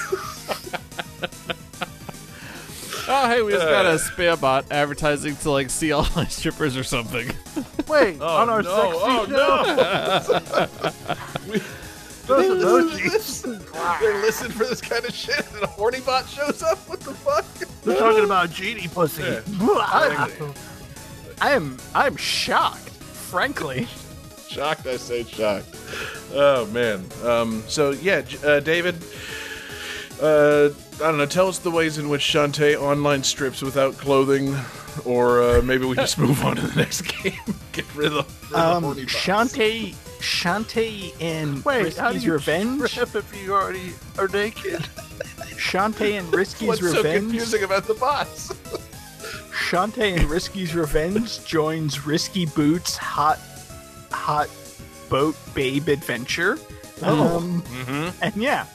Oh, hey, we just got Uh. a spam bot advertising to like see all my strippers or something. Wait, Oh, on our no, sexy oh, show? We- Those they, emojis. listen, they listen for this kind of shit, and a horny bot shows up. What the fuck? They're talking about genie pussy. Yeah. I, I am I'm shocked, frankly. Shocked, I say shocked. Oh man. Um, so yeah, uh, David. Uh, I don't know. Tell us the ways in which Shantae online strips without clothing, or uh, maybe we just move on to the next game. Get rid of the, rid of Um. Shantae, Shantae in Wait, how do Risky's you Revenge. strip if you already are naked? Shantae in Risky's What's so Revenge. confusing about the bots? Shantae in Risky's Revenge joins Risky Boots' hot, hot boat babe adventure. Oh. Um, Mm-hmm. and yeah,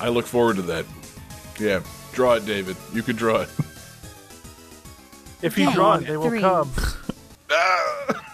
I look forward to that. Yeah, draw it, David. You can draw it. If you draw it, they will three. come. Ah!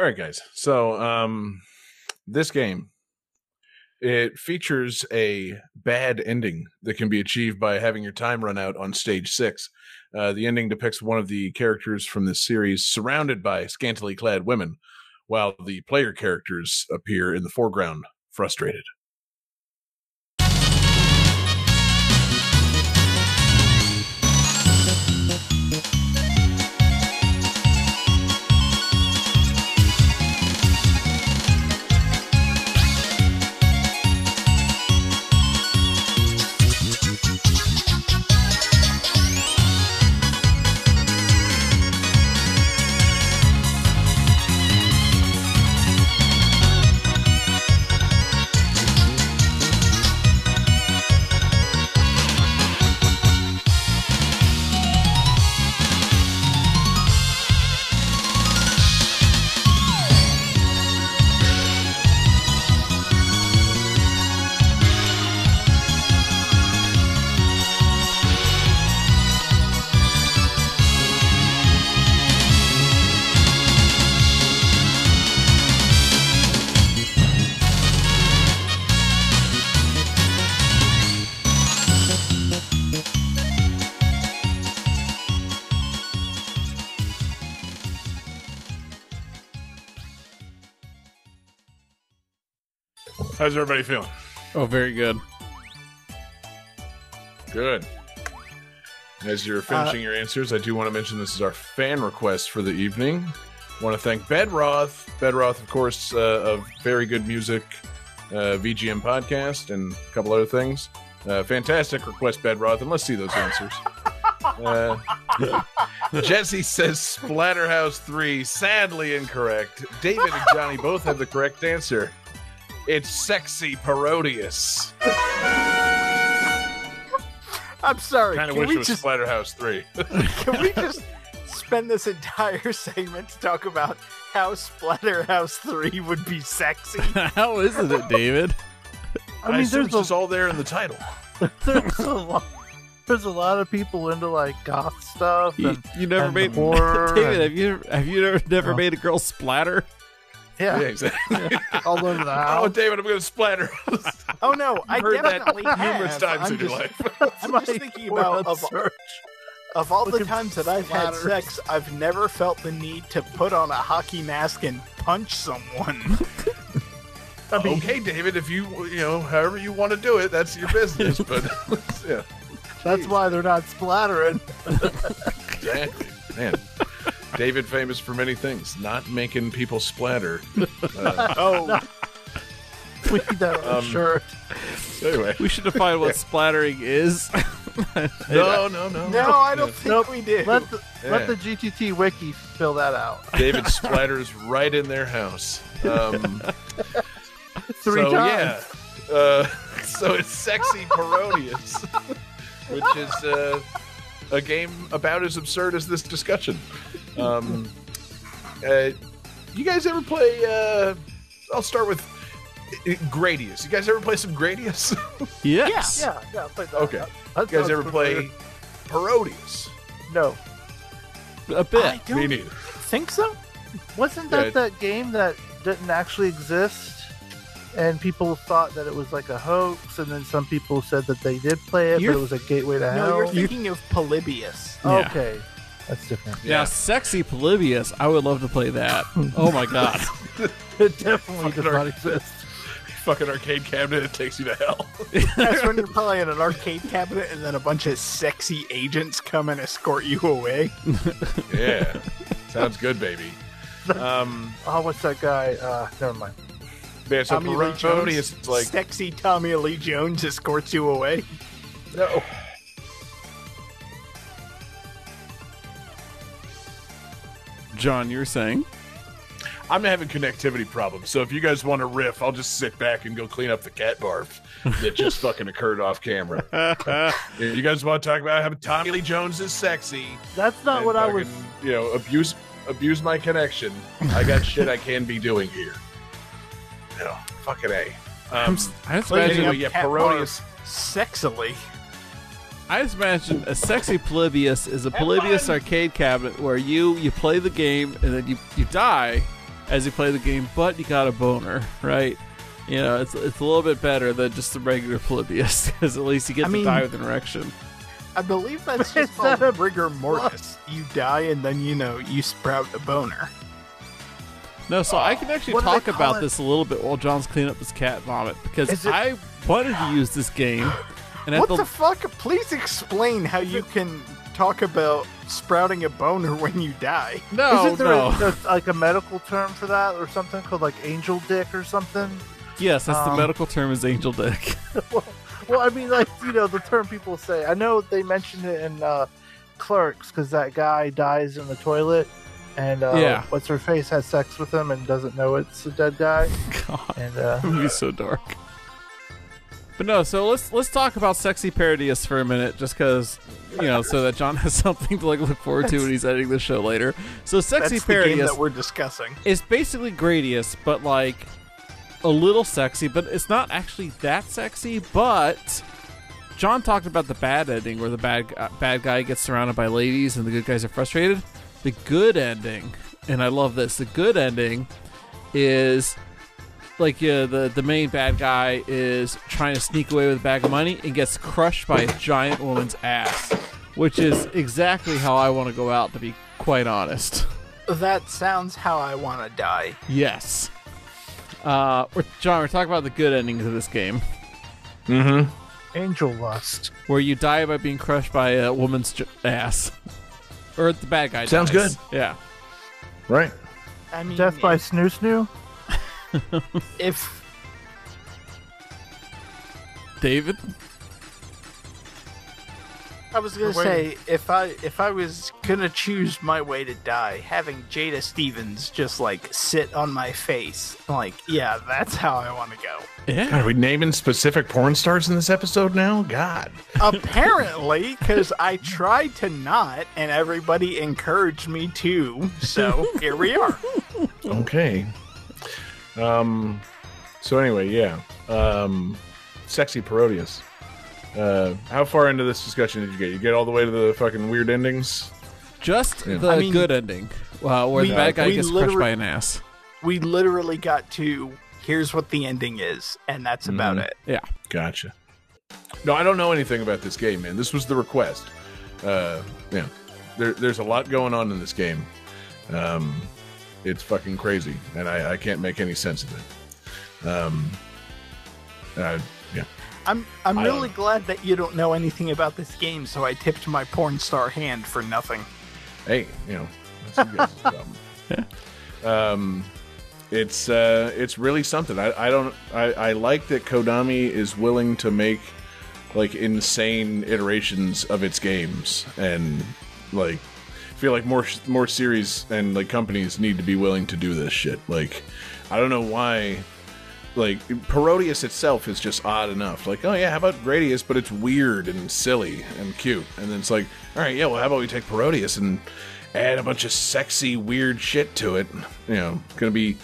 All right, guys. So, um, this game it features a bad ending that can be achieved by having your time run out on stage six. Uh, the ending depicts one of the characters from this series surrounded by scantily clad women, while the player characters appear in the foreground, frustrated. How's everybody feeling? Oh, very good. Good. As you're finishing your answers, I do want to mention this is our fan request for the evening. want to thank Bedroth. Bedroth, of course, uh, of very good music, uh, VGM podcast, and a couple other things. Uh, fantastic request, Bedroth, and let's see those answers. Uh, Jesse says Splatterhouse 3, sadly incorrect. David and Johnny both have the correct answer. It's sexy Parodius. I'm sorry. Kind of can wish we it was just Splatterhouse 3. can we just spend this entire segment to talk about how Splatterhouse 3 would be sexy? How isn't it, David? I mean, assume there's it's a, just all there in the title. there's a lot. There's a lot of people into like goth stuff. You, And, you never and made horror David. and- Have you have you never, never No. made a girl splatter? Yeah, Yeah, exactly. all over the oh. David, I'm going to splatter. Oh no, I heard that definitely numerous have. times I'm in your life. I'm just thinking about of, search. of all the times that I've had sex, I've never felt the need to put on a hockey mask and punch someone. I mean, okay, David, if you, you know, however you want to do it, that's your business. But, yeah, that's why they're not splattering. exactly. Man, David famous for many things, not making people splatter. Uh, oh, We need that on a Um, shirt. anyway. We should define what splattering is. No, no, no. no, I don't think Nope. we did. Let the, Yeah. let the GTT wiki fill that out. David splatters right in their house. Um, Three so, times. Yeah. Uh, so it's sexy Parodius, which is uh, a game about as absurd as this discussion. Um, uh, you guys ever play? Uh, I'll start with uh, Gradius. You guys ever play some Gradius? yes. Yeah, yeah. I played that. Okay. That you guys ever familiar. play Parodius? No. A bit. I don't Me neither. think so. Wasn't that Yeah. that game that didn't actually exist? And people thought that it was like a hoax, and then some people said that they did play it, You're- but it was a gateway to No, hell. you're thinking of Polybius. Yeah. Okay, that's different. Now, sexy Polybius. I would love to play that. oh my god. It definitely does Fucking not exist. Fucking arcade cabinet. It takes you to hell. That's when you're playing an arcade cabinet and then a bunch of sexy agents come and escort you away. yeah. Sounds good, baby. Um, Oh, what's that guy? Uh, never mind. Yeah, so Tommy Lee Parodius Jones, is like sexy Tommy Lee Jones escorts you away. no. John, you're saying? I'm having connectivity problems, so if you guys want to riff, I'll just sit back and go clean up the cat barf that just fucking occurred off camera. If you guys want to talk about how Tommy Lee Jones is sexy, That's not and what I was. you know, abuse abuse my connection. I got shit I can be doing here. No, fucking a. I'm Um, s- I just imagine, anyway, yeah, Cat Parodius. Sexily. I just imagine a sexy Polybius is a Polybius arcade cabinet where you you play the game and then you you die, as you play the game, but you got a boner, right? You know, it's it's a little bit better than just the regular Polybius because at least you get I to mean- die with an erection. I believe that's Is just called that a rigor mortis. You die and then you know you sprout a boner. No, so I can actually What talk about it? this a little bit while John's cleaning up his cat vomit because it- I wanted to use this game, and at What the, the fuck? Please explain how you can talk about sprouting a boner when you die. no Isn't there no a, there's like a medical term for that or something called like angel dick or something? yes, that's the um, medical term is angel dick. well, well, I mean, like you know, the term people say. I know they mentioned it in uh, Clerks because that guy dies in the toilet, and uh, Yeah. what's her face has sex with him and doesn't know it's a dead guy, God. and uh, would be so dark. But no, so let's let's talk about sexy Parodius for a minute, just because you know, so that John has something to like look forward to when he's editing the show later. So sexy That's the game Parodius that we're discussing. is basically Gradius, but like a little sexy, but it's not actually that sexy. But John talked about the bad ending, where the bad uh, bad guy gets surrounded by ladies and the good guys are frustrated. The good ending, and I love this. The good ending is like yeah, the the main bad guy is trying to sneak away with a bag of money and gets crushed by a giant woman's ass, which is exactly how I want to go out. To be quite honest. That sounds how I want to die. Yes. Uh, we're, John, we're talking about the good endings of this game, Mm-hmm. angel lust. where you die by being crushed by a woman's j- ass, or the bad guy. Sounds dies. good. Yeah. Right. I mean, Death by if, snoo snoo. if David. I was gonna say if I if I was gonna choose my way to die, having Jada Stevens just like sit on my face, like yeah, that's how I want to go. Yeah. God, are we naming specific porn stars in this episode now? God. Apparently, because I tried to not, and everybody encouraged me to. So here we are. Okay. Um. So anyway, yeah. Um. Sexy Parodius. Uh, how far into this discussion did you get? You get all the way to the fucking weird endings? Just Yeah. the I mean, good ending, uh, where the bad guy we gets crushed by an ass. We literally got to here's what the ending is, and that's about Mhm. it. Yeah. Gotcha. No, I don't know anything about this game, man. This was the request. Uh, yeah, there, there's a lot going on in this game. Um, it's fucking crazy, and I, I can't make any sense of it. Um, uh, yeah, I'm I'm I really glad that you don't know anything about this game, so I tipped my porn star hand for nothing. hey, you know, that's you. Um, it's uh, it's really something. I, I don't I, I like that Konami is willing to make like insane iterations of its games and like feel like more more series and like companies need to be willing to do this shit. Like I don't know why like Parodius itself is just odd enough. Like, oh yeah, how about Gradius, but it's weird and silly and cute. And then it's like, all right, yeah, well, how about we take Parodius and add a bunch of sexy, weird shit to it? You know, gonna be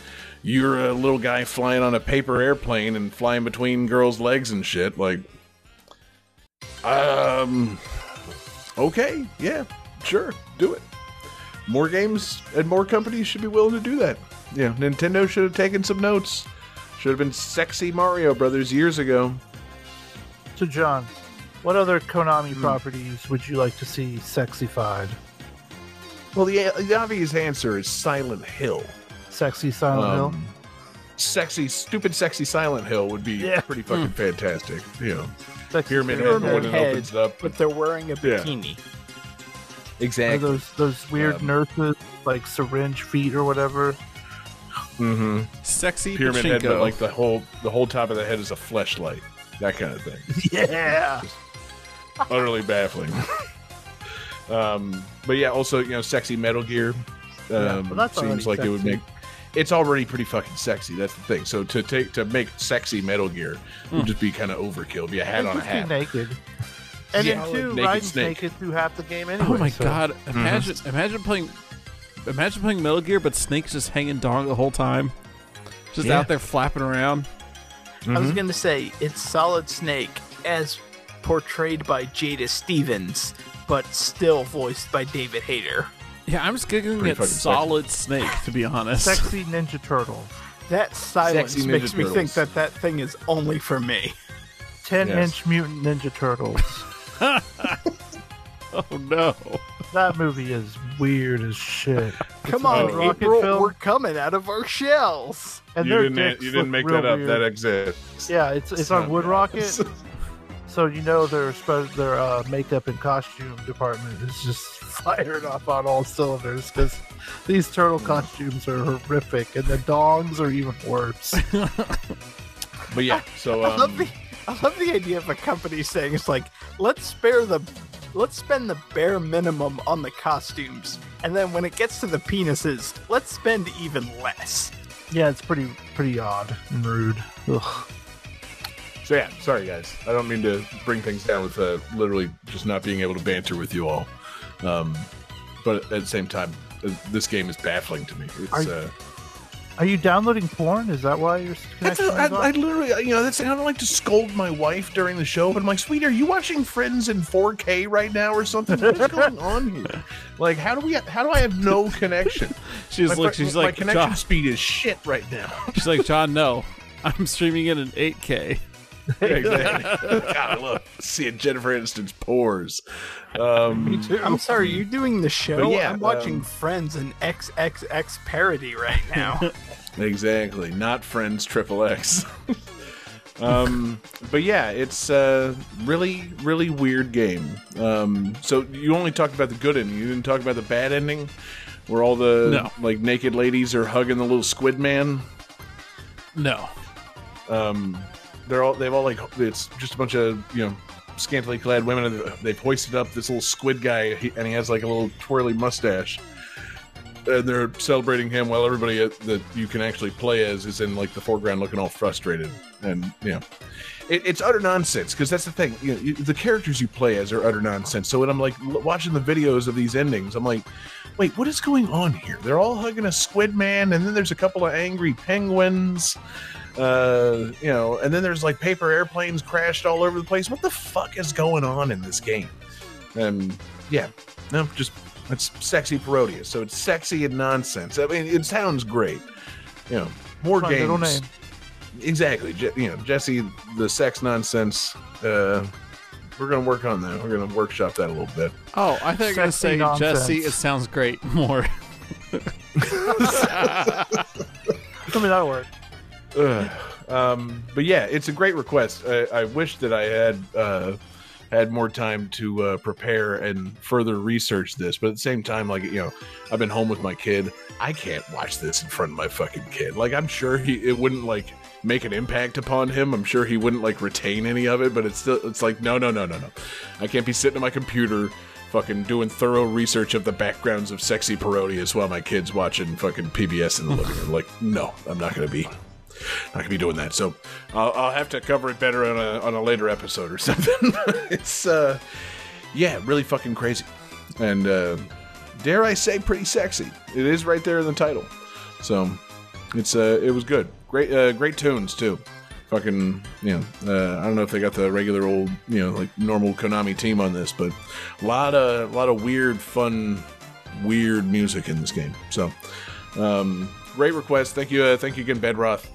you're a little guy flying on a paper airplane and flying between girls' legs and shit. Like, um, okay, yeah, sure, do it. More games and more companies should be willing to do that. Yeah, Nintendo should have taken some notes. Should have been sexy Mario Brothers years ago. So, John, what other Konami Hmm. properties would you like to see sexified? Well, the, the obvious answer is Silent Hill. Sexy Silent Hill. Um, Sexy, stupid, sexy Silent Hill would be Yeah. pretty fucking fantastic. You know, Sexy Pyramid Head Pyramid when it Head, opens up. but they're wearing a Yeah. bikini. Or Exactly. those those weird Um, nurses like syringe feet or whatever. Mm-hmm. Sexy Pyramid Head, but like the whole the whole top of the head is a fleshlight. That kind of thing. Yeah. utterly baffling. um, but yeah, also you know, sexy Metal Gear Yeah, um, well, seems already like it would make. It's already pretty fucking sexy. That's the thing. So to take to make sexy Metal Gear would just be kind of overkill. Be a hat on a just be hat. naked. And Yeah, then two, naked riding snake. naked through half the game anyway. oh my so- god! Mm-hmm. Imagine, imagine playing, imagine playing Metal Gear, but Snake's just hanging dong the whole time, just Yeah. out there flapping around. I was Mhm. gonna say it's Solid Snake as portrayed by Jada Stevens, but still voiced by David Hayter. Yeah, I'm just giggling Pretty at fucking Solid Snake, to be honest. Sexy Ninja Turtle. That silence Sexy makes Ninja me think that that thing is only for me. 10 Yes. inch mutant Ninja Turtles. Oh no. That movie is weird as shit. Come a on, Wood Rocket April, film. we're coming out of our shells. And you their didn't, dicks you didn't make that up. weird. That exists. Yeah, it's it's on Wood Rocket. So you know their their uh, makeup and costume department is just fired up on all cylinders because these turtle costumes are horrific, and the dongs are even worse. But yeah, so I love um, the I love the idea of a company saying it's like let's spare the let's spend the bare minimum on the costumes, and then when it gets to the penises, let's spend even less. yeah, it's pretty pretty odd and rude. Ugh. so yeah. Sorry guys, I don't mean to bring things down with uh, literally just not being able to banter with you all. Um, but at the same time, uh, this game is baffling to me. It's Are uh, Are you downloading porn? Is that why your That's connection I, is literally, you know, that's I don't like to scold my wife during the show, but I'm like, sweetie, are you watching Friends in 4K right now or something? What's going on here? Like, how do we? How do I have no connection? She's my, like, fr- she's my like, connection John, speed is shit right now. she's like, John, no, I'm streaming it in 8K. exactly. God, I love seeing Jennifer Aniston's pores. Um, Me too. I'm sorry, you're doing the show. Yeah, I'm watching um, Friends and XXX parody right now. Exactly, not Friends Triple X. um, but yeah, it's a really, really weird game. Um, so you only talked about the good ending. You didn't talk about the bad ending, where all the No. like naked ladies are hugging the little squid man. No. Um, they're all they've all like it's just a bunch of you know scantily clad women. and They've hoisted up this little squid guy, and he has like a little twirly mustache. And they're celebrating him while everybody that you can actually play as is in like the foreground, looking all frustrated. And you know, it, it's utter nonsense because that's the thing. You know, you, the characters you play as are utter nonsense. So when I'm like watching the videos of these endings, I'm like, wait, what is going on here? They're all hugging a squid man, and then there's a couple of angry penguins uh, you know, and then there's like paper airplanes crashed all over the place. What the fuck is going on in this game? And yeah, no, just it's sexy parodius. So it's sexy and nonsense. I mean, it sounds great. You know, more Fun games. name. Exactly. Je- you know, Jesse, the sex nonsense. Uh, we're gonna work on that. We're gonna workshop that a little bit. Oh, I think I'm going to say, nonsense. Jesse, it sounds great. More. I mean, that'll work. Um, but yeah, it's a great request. I, I wish that I had uh, had more time to uh, prepare and further research this. But at the same time, like you know, I've been home with my kid. I can't watch this in front of my fucking kid. Like I'm sure he it wouldn't like make an impact upon him. I'm sure he wouldn't like retain any of it. But it's still it's like no no no no no. I can't be sitting at my computer. Fucking doing thorough research of the backgrounds of sexy Parodius while my kid's watching fucking PBS in the living room. Like, no, I'm not gonna be not gonna be doing that. So I'll, I'll have to cover it better on a on a later episode or something. it's uh, yeah, really fucking crazy, and uh, dare I say, pretty sexy. It is right there in the title. So it's uh, it was good. Great uh, great tunes too. Fucking you know, uh, I don't know if they got the regular old you know like normal Konami team on this, but a lot of a lot of weird, fun, weird music in this game. So um, great request. Thank you, uh, thank you again, Bedroth.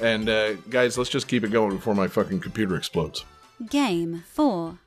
And uh, guys, let's just keep it going before my fucking computer explodes. Game 4.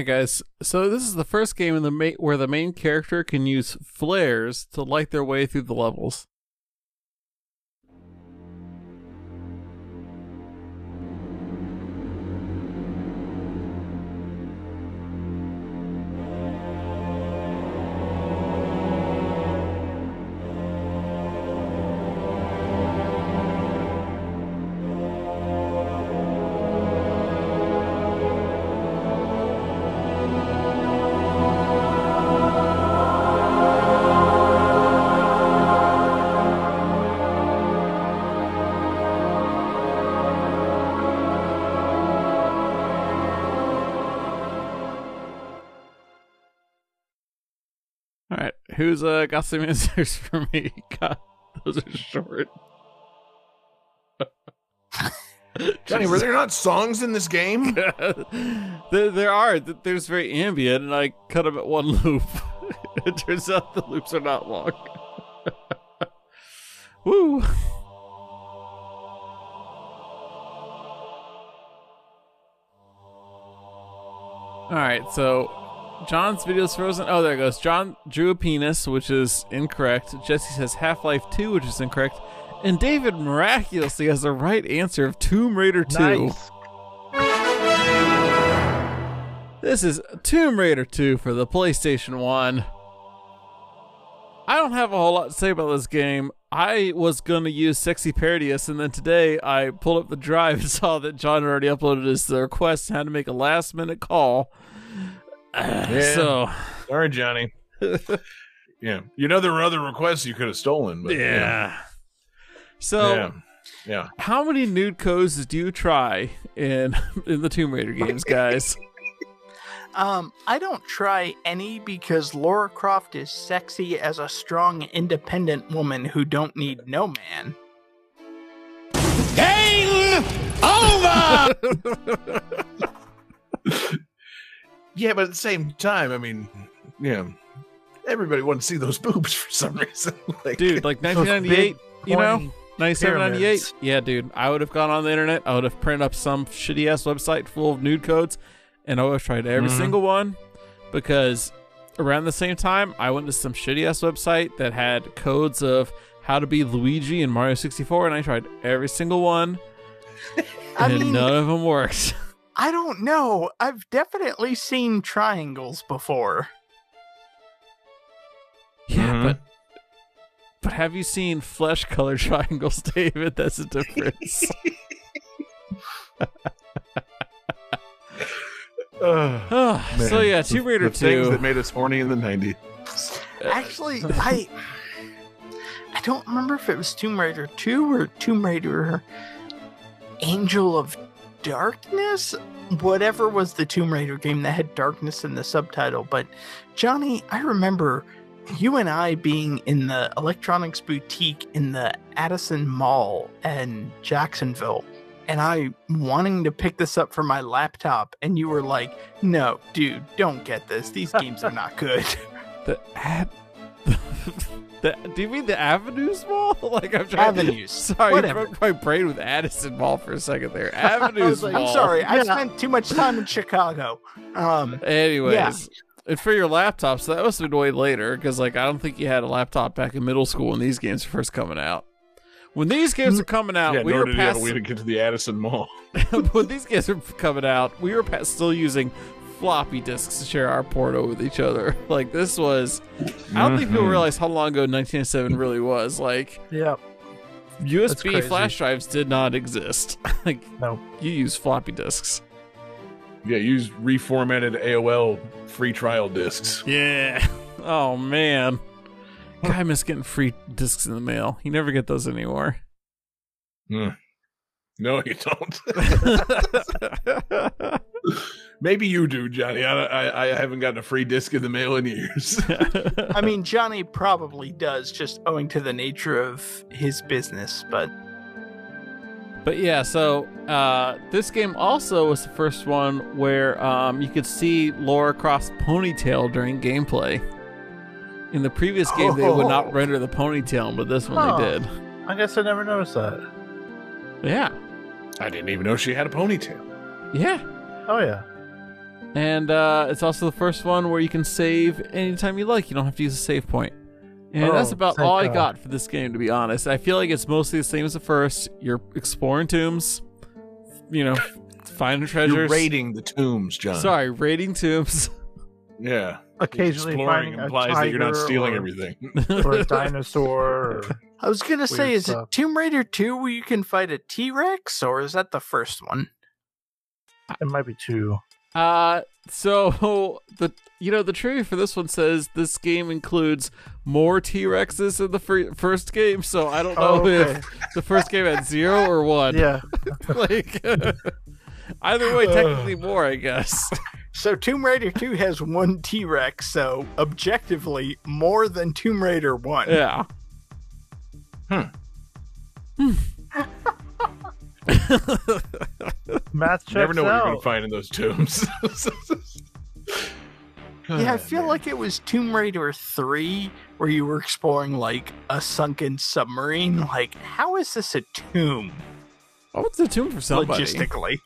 Right, guys. So this is the first game in the ma- where the main character can use flares to light their way through the levels. Who's uh got some answers for me? God, those are short. Johnny, were there not songs in this game? there, there are. There's very ambient, and I cut them at one loop. it turns out the loops are not long. Woo! All right, so John's video is frozen. Oh, there it goes. John drew a penis, which is incorrect. Jesse says Half Life 2, which is incorrect. And David miraculously has the right answer of Tomb Raider 2. Nice. This is Tomb Raider 2 for the PlayStation 1. I don't have a whole lot to say about this game. I was going to use Sexy Parodius, and then today I pulled up the drive and saw that John had already uploaded his request and had to make a last minute call. Yeah. So, Sorry, Johnny. yeah, you know there were other requests you could have stolen, but yeah. So, yeah, yeah. how many nude codes do you try in in the Tomb Raider games, guys? Um, I don't try any because Laura Croft is sexy as a strong, independent woman who don't need no man. Yeah, but at the same time, I mean, yeah, everybody wanted to see those boobs for some reason. like, dude, like 1998, you know, pointy 97, 98. Yeah, dude, I would have gone on the internet. I would have printed up some shitty ass website full of nude codes, and I would have tried every Mhm. single one because around the same time, I went to some shitty ass website that had codes of how to be Luigi in Mario 64, and I tried every single one, I and mean, none of them worked. I don't know. I've definitely seen triangles before. yeah, Mhm. but. But have you seen flesh color triangles, David? That's a difference. Ugh, ah, ah, so man. yeah, Tomb Raider the things 2. that made us horny in the '90s. Uh, Actually, I I don't remember if it was Tomb Raider 2 or Tomb Raider Angel of Darkness. Whatever was the Tomb Raider game that had darkness in the subtitle. But Johnny, I remember you and I being in the electronics boutique in the Addison Mall in Jacksonville. And I wanting to pick this up for my laptop, and you were like, "No, dude, don't get this. These games are not good." The ad. the, do you mean the Avenues Mall? like I'm trying. Avenues. Sorry, Whatever. I broke my brain with Addison Mall for a second there. Avenues like, Mall. I'm sorry, I Yeah. spent too much time in Chicago. Um, Anyways, Yeah. and for your laptop, so that must have been way later because like I don't think you had a laptop back in middle school when these games were first coming out. When these games were coming out, yeah, we nor were did you have a past way to get to the Addison Mall. when these games were coming out, we were pa- still using floppy disks to share our porno with each other. Like this was, I don't think people Mhm. realize how long ago 1997 really was. Like Yep. USB flash drives did not exist. like No. you use floppy disks. Yeah, use reformatted AOL free trial discs. Yeah. Oh man. God, I miss getting free discs in the mail. You never get those anymore. Hmm. No, you don't. Maybe you do, Johnny. I, I, I haven't gotten a free disc in the mail in years. I mean, Johnny probably does, just owing to the nature of his business. But But yeah, so uh, this game also was the first one where um, you could see Laura Croft's ponytail during gameplay. In the previous game, they would not Oh. render the ponytail, but this one Huh. they did. I guess I never noticed that. Yeah, I didn't even know she had a ponytail. yeah. Oh yeah. And uh, it's also the first one where you can save anytime you like. You don't have to use a save point. And Oh, that's about thank all I God. got for this game, to be honest. I feel like it's mostly the same as the first. You're exploring tombs, you know, finding You're treasures. raiding the tombs, John. Sorry, raiding tombs. Yeah. Occasionally Exploring finding a implies that you're not stealing or- everything. or a dinosaur. Or, I was gonna say, is stuff. it Tomb Raider 2 where you can fight a T Rex, or is that the first one? it might be two. Uh, so the you know the trivia for this one says this game includes more T Rexes in the fir- first game. So I don't know Oh, okay. if the first game had zero or one. Yeah, like either way, technically more, I guess. So Tomb Raider 2 has one T Rex, so objectively more than Tomb Raider 1. Yeah. math checks You never know what you're gonna find in those tombs. Yeah, I feel like it was Tomb Raider 3 where you were exploring like a sunken submarine. Like, how is this a tomb Oh, it's a tomb for somebody. logistically?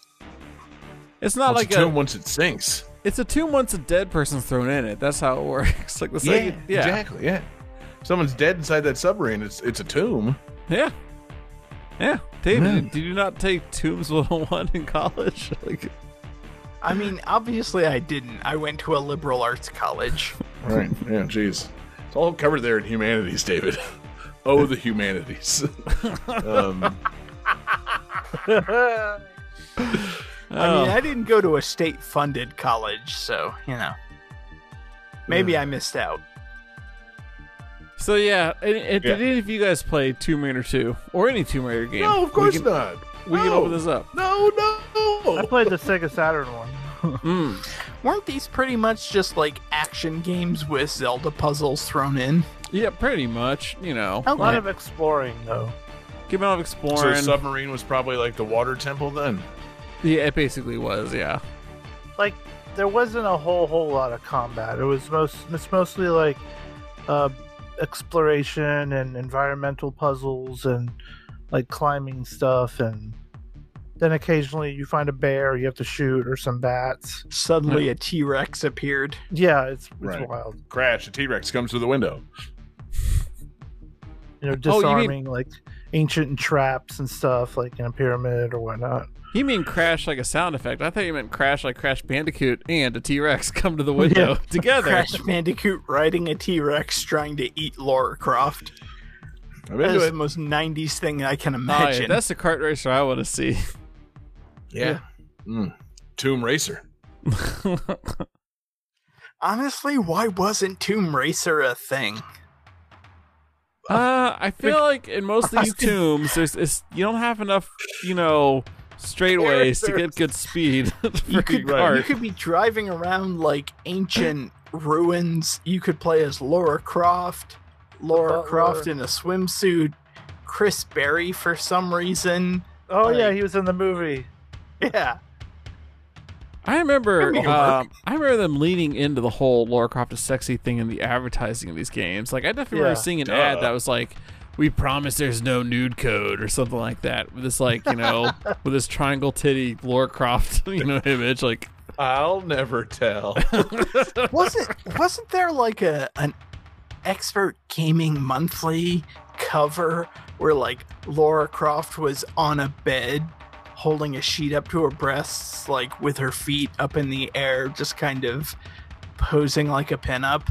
It's not It's like a tomb a. once it sinks. It's a tomb once a dead person's thrown in it. That's how it works. Like the second. Yeah. exactly. Yeah. If someone's dead inside that submarine, it's it's a tomb. Yeah. Yeah. David, Yeah. did you not take Tombs 101 in college? Like, I mean, obviously I didn't. I went to a liberal arts college. Right. Yeah. Jeez. It's all covered there in humanities, David. Oh, the humanities. um, I mean, I didn't go to a state funded college, so, you know. Maybe I missed out. So yeah, and, and Yeah. did any of you guys play Tomb Raider 2 or any Tomb Raider game? no, of course we can, not. We can open this up. No, no. I played the Sega Saturn one. Mm. Weren't these pretty much just like action games with Zelda puzzles thrown in? Yeah, pretty much. You know, A lot of exploring though. keep on So exploring. So submarine was probably like the water temple then. yeah, it basically was. Yeah. Like there wasn't a whole whole lot of combat. It was most it's mostly like uh, exploration and environmental puzzles and like climbing stuff and then occasionally you find a bear you have to shoot or some bats. Suddenly a T Rex appeared. Yeah, it's it's Right. wild. Crash. A T Rex comes through the window. You know, Oh, you mean- disarming like ancient traps and stuff like in a pyramid or whatnot. You mean crash like a sound effect? I thought you meant crash like Crash Bandicoot and a T Rex come to the window Yeah. together. Crash Bandicoot riding a T Rex trying to eat Laura Croft. I'm That into is the most 90s thing I can Oh, yeah, imagine. that's the kart racer I want to see. Yeah. Mm. Tomb Racer. Honestly, why wasn't Tomb Racer a thing? Uh, I feel like in most of these tombs, there's you don't have enough, you know, straightaways to get good speed You could, cart. you could be driving around like ancient ruins. You could play as Laura Croft, Laura Butler. Croft in a swimsuit, Chris Barrie for some reason. Oh yeah, he was in the movie. Yeah. I remember, um, I remember them leaning into the whole Laura Croft is sexy thing in the advertising of these games. Like, I definitely remember seeing an Duh. ad that was like, "We promise there's no nude code" or something like that. With this, like, you know, with this triangle titty Laura Croft, you know, image. Like, I'll never tell. wasn't wasn't there like a an expert gaming monthly cover where like Laura Croft was on a bed holding a sheet up to her breasts like with her feet up in the air just kind of posing like a pinup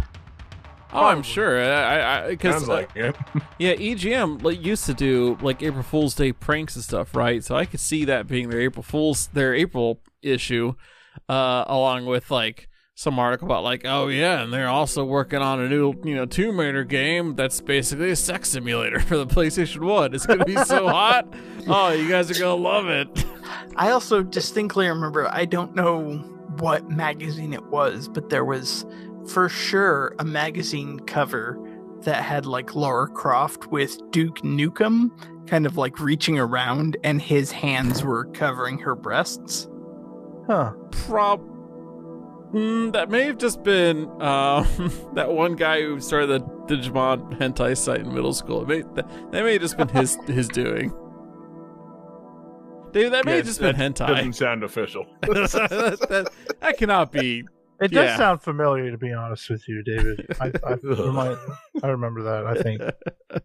oh, I'm sure. I, I, because Sounds like it. Yeah, EGM like used to do like April Fool's Day pranks and stuff, right? So I could see that being their April Fool's their April issue, uh, along with like some article about like, oh yeah, and they're also working on a new you know Tomb Raider game that's basically a sex simulator for the PlayStation One. It's gonna be so hot. Oh, you guys are gonna love it. I also distinctly remember, I don't know what magazine it was, but there was for sure a magazine cover that had like Laura Croft with Duke Nukem kind of like reaching around and his hands were covering her breasts. Huh. Prob. Mm, that may have just been um, that one guy who started the Digimon hentai site in middle school. It may, that, that may have just been his his doing. Dude, that may Yeah, have just been that hentai. Doesn't sound official. that, that- that cannot be. It does Yeah. sound familiar, to be honest with you, David. I, I, remind, I remember that. I think.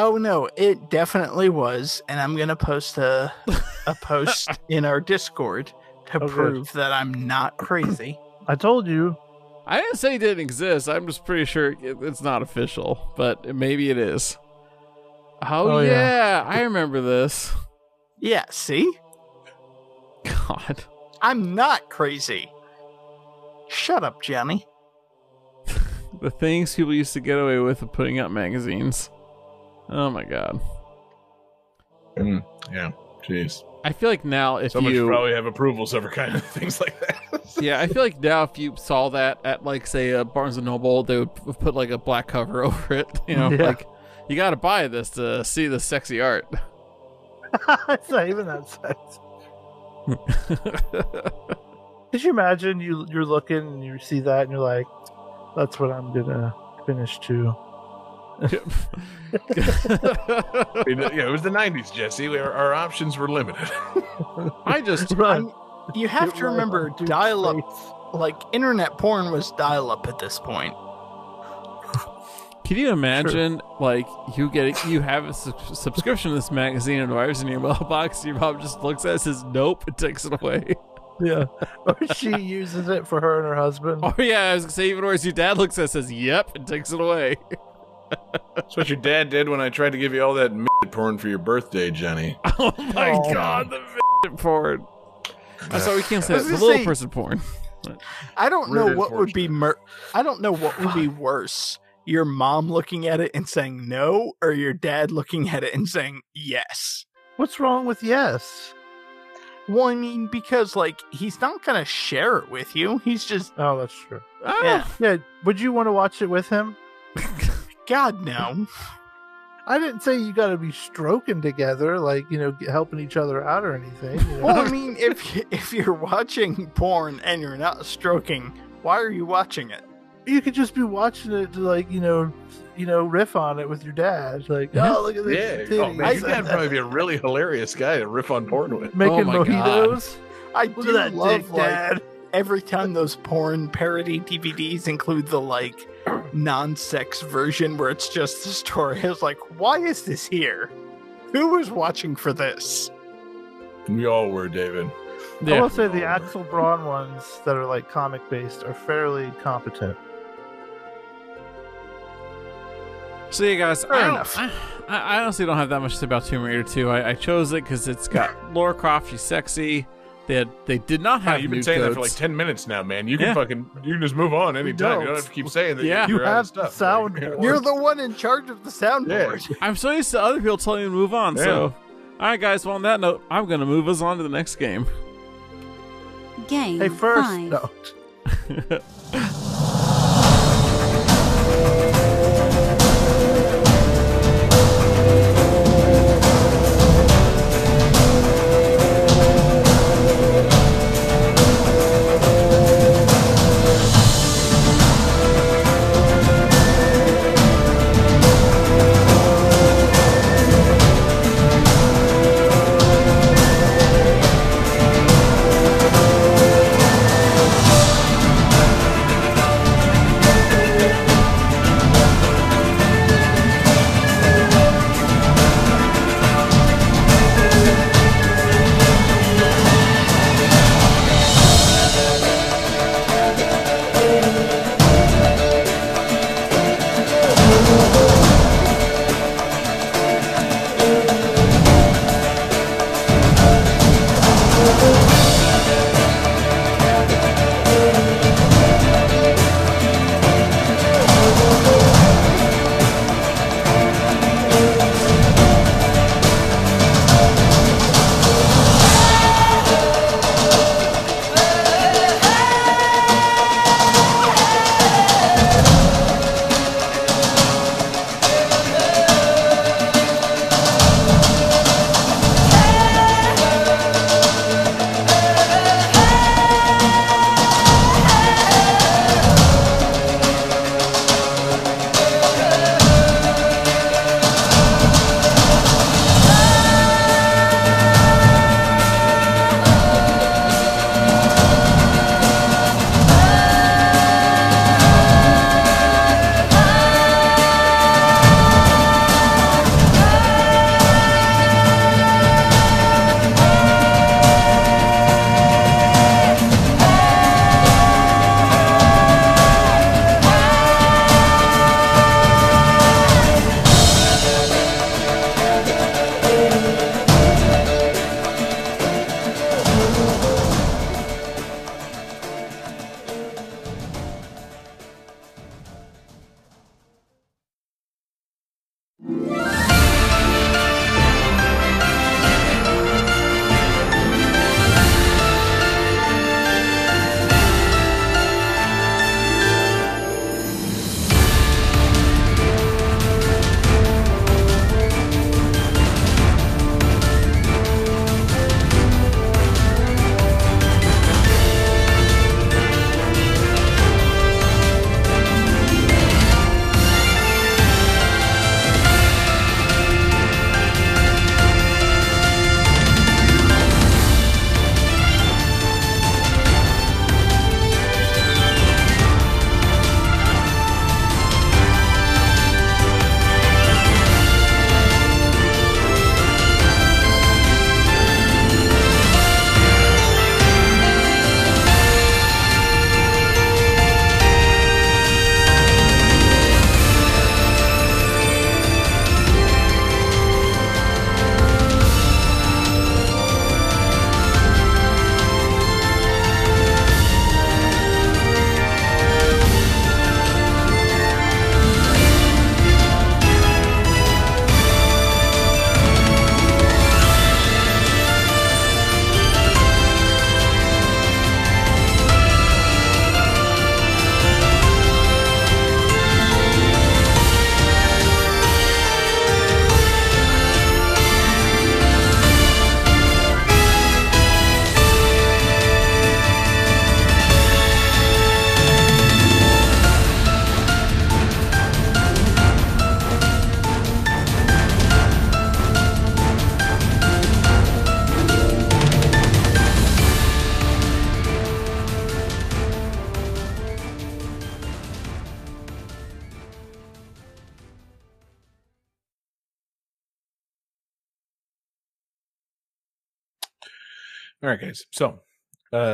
Oh no, it definitely was, and I'm gonna post a a post in our Discord to Oh, good. prove that I'm not crazy. I told you. I didn't say it didn't exist. I'm just pretty sure it, it's not official, but maybe it is. Oh, Oh, yeah. yeah. I remember this. Yeah, see, God. I'm not crazy. Shut up, Johnny. The things people used to get away with of putting out magazines. Oh my god. Mm, yeah. Jeez. I feel like now if So much you probably have approvals over kind of things like that. Yeah, I feel like now if you saw that at like say a Barnes and Noble, they would put like a black cover over it. You know, Yeah. like you got to buy this to see the sexy art. it's not even that sex. Could you imagine you you're looking and you see that and you're like, that's what I'm gonna finish too. Yeah, it was the '90s, Jesse. Our, our options were limited. I just Run. You have Get to remember, dial up, like internet porn was dial up at this point. Can you imagine, like, you get you have a sub- subscription to this magazine and arrives in your mailbox, your mom just looks at it, says nope, and takes it away. Yeah. Or she uses it for her and her husband. Oh yeah, I was gonna say even worse. Your dad looks at it, says yep, and takes it away. That's what your dad did when I tried to give you all that porn for your birthday, Jenny. Oh my Oh. god, the porn. I'm sorry, we can't say I that. The little say- person porn. I don't know what would be mer- I don't know what would be worse. Your mom looking at it and saying no, or your dad looking at it and saying yes. What's wrong with yes? Well, I mean, because like he's not gonna share it with you. He's just Oh, that's true. Ah! yeah. Yeah. Would you want to watch it with him? God no. I didn't say you got to be stroking together, like you know, helping each other out or anything. you know? Well, I mean, if you- if you're watching porn and you're not stroking, why are you watching it? you could just be watching it to like you know, you know, riff on it with your dad. Like, oh, look at this. Yeah. Oh, titties." man, your dad probably be a really hilarious guy to riff on porn with. making Oh my God. I Look do at that love dick, like Dad. every time those porn parody DVDs include the like non-sex version where it's just the story. I was like, why is this here? Who was watching for this? We all were, David. I Yeah. will say the Axel Braun ones that are like comic based are fairly competent. So yeah, guys, Fair I, enough. I, I honestly don't have that much to say about Tomb Raider 2. I, I chose it because it's got Laura Croft. She's sexy. They had, they did not Wow, have you've been nude saying that for like ten minutes now, man. You can Yeah. fucking you can just move on anytime. You don't. don't have to keep saying that. Yeah. you're You out have stuff. sound Like. You're the one in charge of the soundboard. Yeah. I'm so used to other people telling me to move on. Yeah. So, all right, guys. Well, on that note, I'm going to move us on to the next game. Game Hey, first, 5. no.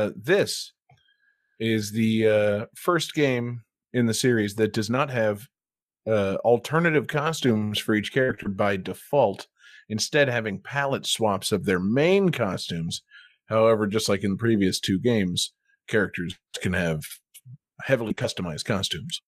uh, this is the uh, first game in the series that does not have uh, alternative costumes for each character by default, instead, having palette swaps of their main costumes. However, just like in the previous two games, characters can have heavily customized costumes.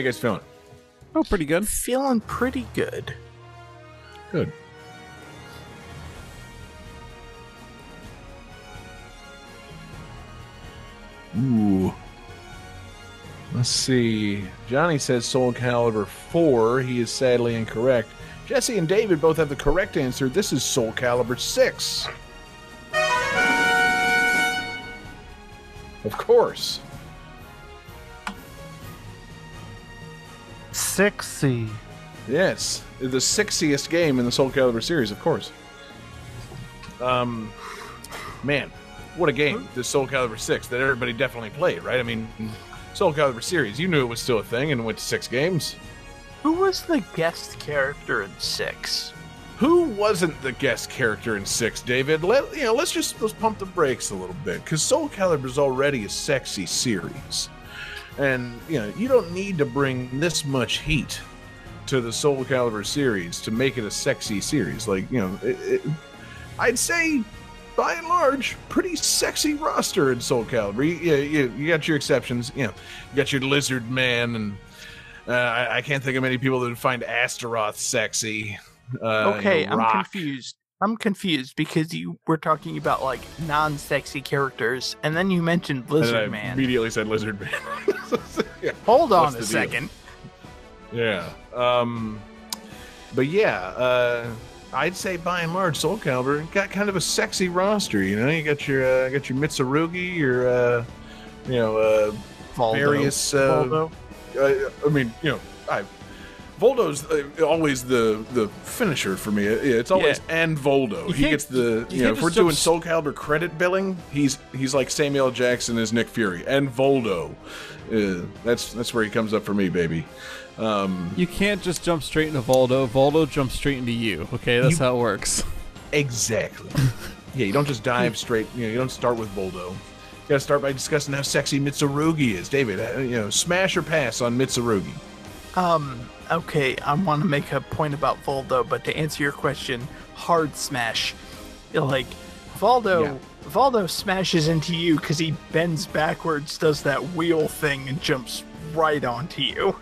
You guys feeling? Oh, pretty good. Feeling pretty good. Good. Ooh. Let's see. Johnny says Soul Calibur 4. He is sadly incorrect. Jesse and David both have the correct answer. This is Soul Calibur 6. Of course. Sixty. Yes, the sexiest game in the Soul Calibur series, of course. Um, man, what a game! The Soul Calibur Six that everybody definitely played, right? I mean, Soul Calibur series, you knew it was still a thing and went to six games. Who was the guest character in six? Who wasn't the guest character in six, David? Let you know. Let's just let's pump the brakes a little bit because Soul Calibur is already a sexy series, and you know you don't need to bring this much heat to the Soul Calibur series to make it a sexy series. Like you know, it, it, I'd say by and large, pretty sexy roster in Soul Calibur. You, you, you, got your exceptions. You know, you got your Lizard Man, and uh, I, I can't think of many people that would find Astaroth sexy. Uh, okay, I'm confused. I'm confused because you were talking about like non-sexy characters, and then you mentioned Lizard Man. immediately said Lizard Man. yeah. Hold on What's a the deal? second. Yeah. Um, but yeah, uh, I'd say by and large, Soul Calibur got kind of a sexy roster. You know, you got your uh, got your Mitsurugi, your uh, you know uh, Voldo. various. Uh, Voldo. uh, I mean, you know, I. Voldo's uh, always the the finisher for me. It's always and Voldo. He gets the you you, know if we're just doing Soul Calibur credit billing, he's he's like Samuel Jackson as Nick Fury and Voldo. Uh, that's that's where he comes up for me, baby. Um, You can't just jump straight into Voldo. Voldo jumps straight into you. Okay, that's You- how it works. Exactly. yeah, you don't just dive straight. You know, you don't start with Voldo. You got to start by discussing how sexy Mitsurugi is. David, uh, you know, smash or pass on Mitsurugi. Um. Okay, I want to make a point about Voldo, but to answer your question, hard smash. Like Voldo Yeah. Voldo smashes into you because he bends backwards, does that wheel thing, and jumps right onto you.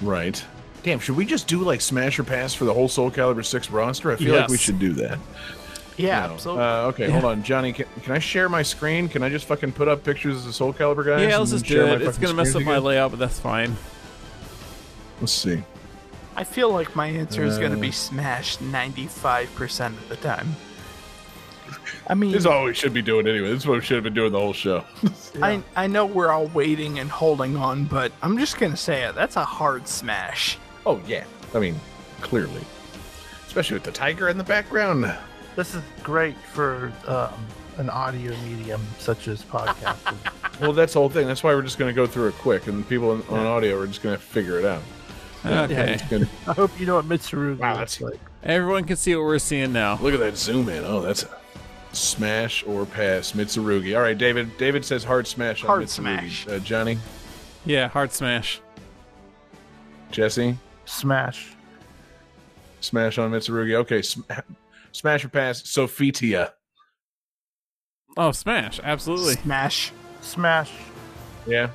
Right. Damn, should we just do like Smasher pass for the whole Soul Calibur 6 roster? I feel like we should do that. Yeah, No. absolutely. Uh, okay, hold on, Johnny. Can, can I share my screen? Can I just fucking put up pictures of the Soul Calibur guys? Yeah, and let's just share do my it. It's fucking gonna mess up screen my layout, but that's fine. Let's see. I feel like my answer is going to Uh. be smash 95% of the time. I mean, This is all we should be doing anyway. This is what we should have been doing the whole show. I, I know we're all waiting and holding on, but I'm just going to say it. That's a hard smash. oh yeah. I mean, clearly, especially with the tiger in the background. This is great for um, an audio medium such as podcasting. Well, that's the whole thing. That's why we're just going to go through it quick, and people on, on audio are just going to figure it out. Okay. It's gonna- I hope you know what Mitsurugi Wow, looks that's- like. Everyone can see what we're seeing now. Look at that zoom in. Oh, that's a smash or pass. Mitsurugi. All right, David. David says hard smash. on Hard Mitsurugi. smash. Uh, Johnny, Yeah, hard smash. Jesse, Smash. smash on Mitsurugi. Okay, sm- smash or pass. Sophitia. Oh, smash! Absolutely. Smash. Smash. Yeah,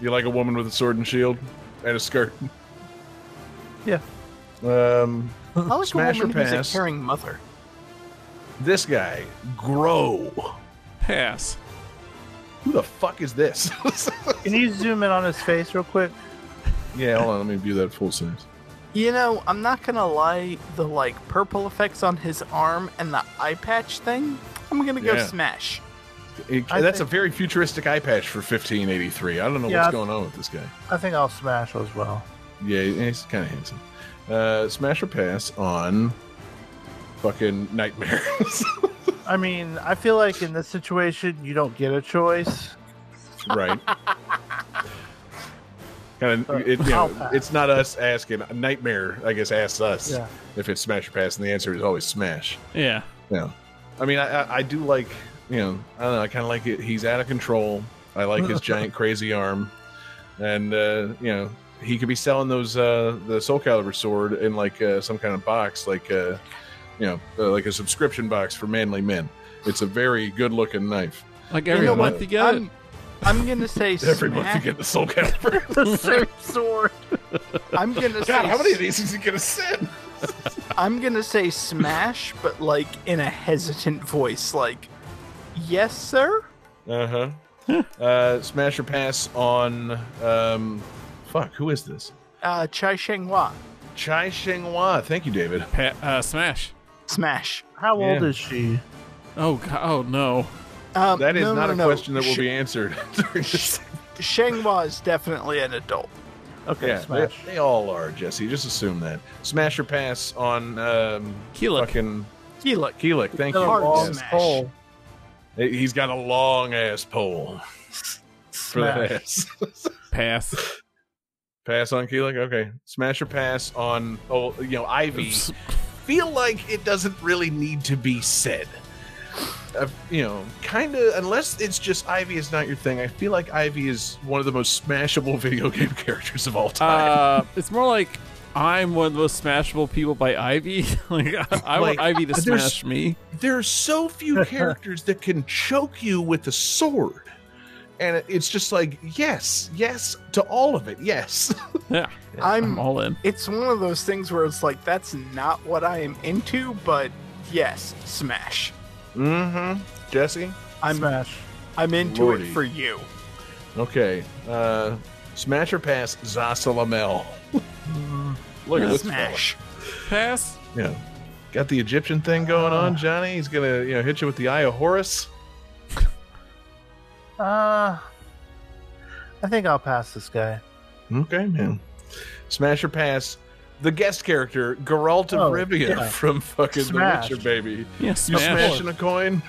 you like a woman with a sword and shield and a skirt. Yeah. Um, I like Smash a or woman who's pass? a caring mother. This guy, Grøh. Pass. Who the fuck is this? Can you zoom in on his face real quick? yeah, hold on. Let me view that full size. You know, I'm not gonna lie, the like purple effects on his arm and the eye patch thing, I'm gonna go Yeah. smash. It- that's think- a very futuristic eye patch for 1583. I don't know Yeah, I- what's going on with this guy. I think I'll smash as well. Yeah, he's kind of handsome. Uh, smash or pass on fucking nightmares. I mean, I feel like in this situation, you don't get a choice. right. Kind of, it, you know, it's not us asking. Nightmare, I guess, asks us Yeah. if it's smash or pass, and the answer is always smash. Yeah. Yeah. I mean, I, I, I do like, you know, I don't know, I kind of like it. He's out of control. I like his giant crazy arm, and uh, you know, he could be selling those uh, the Soul Calibur sword in like uh, some kind of box, like uh, you know, uh, like a subscription box for manly men. It's a very good looking knife. Like You every know month what? you get. I'm, I'm gonna say Every month you get the Soul Calibur. the same sword. I'm gonna say God, how many of these is he gonna send? I'm gonna say smash, but like in a hesitant voice, like, yes, sir. Uh huh. uh, smash or pass on um, fuck. Who is this? Uh, Chai Xiang Xianghua, Chai Xiang Xianghua. Thank you, David. Pa- uh, smash. Smash. How old is she? Oh, God, oh no. Um, That is no, not no, a no. question that will Sh- be answered during this. Xianghua is definitely an adult. Okay, Yeah, they, smash. they all are, Jesse. Just assume that. Smash or pass on um, Kilik. fucking Kilik. Kilik. Thank Got a you. Hard long Yes. smash. pole. He's got a long ass pole for that Smash. ass. Pass. pass on Kilik. Okay. Smash or pass on oh you know Ivy. Feel like it doesn't really need to be said. Uh, you know, kind of unless it's just Ivy is not your thing. I feel like Ivy is one of the most smashable video game characters of all time. Uh, it's more like I'm one of the most smashable people by Ivy. like I, I Like, want Ivy to smash me. there are so few characters that can choke you with a sword. And it's just like, yes, yes to all of it, yes. Yeah, I'm. I'm all in. It's one of those things where it's like that's not what I am into, but yes, smash. mm-hmm. Jesse? I'm Smash. I'm into Lordy. it for you. Okay. Uh, smash or pass Zasalamel. Look at this fella. Pass. Yeah. Got the Egyptian thing going on, Johnny. He's gonna, you know, hit you with the Eye of Horus. Uh, I think I'll pass this guy. Okay, man. Smash or pass the guest character, Geralt of Oh, Rivia yeah. from fucking Smash. The Witcher, baby. Yeah, You smash. smashing a coin?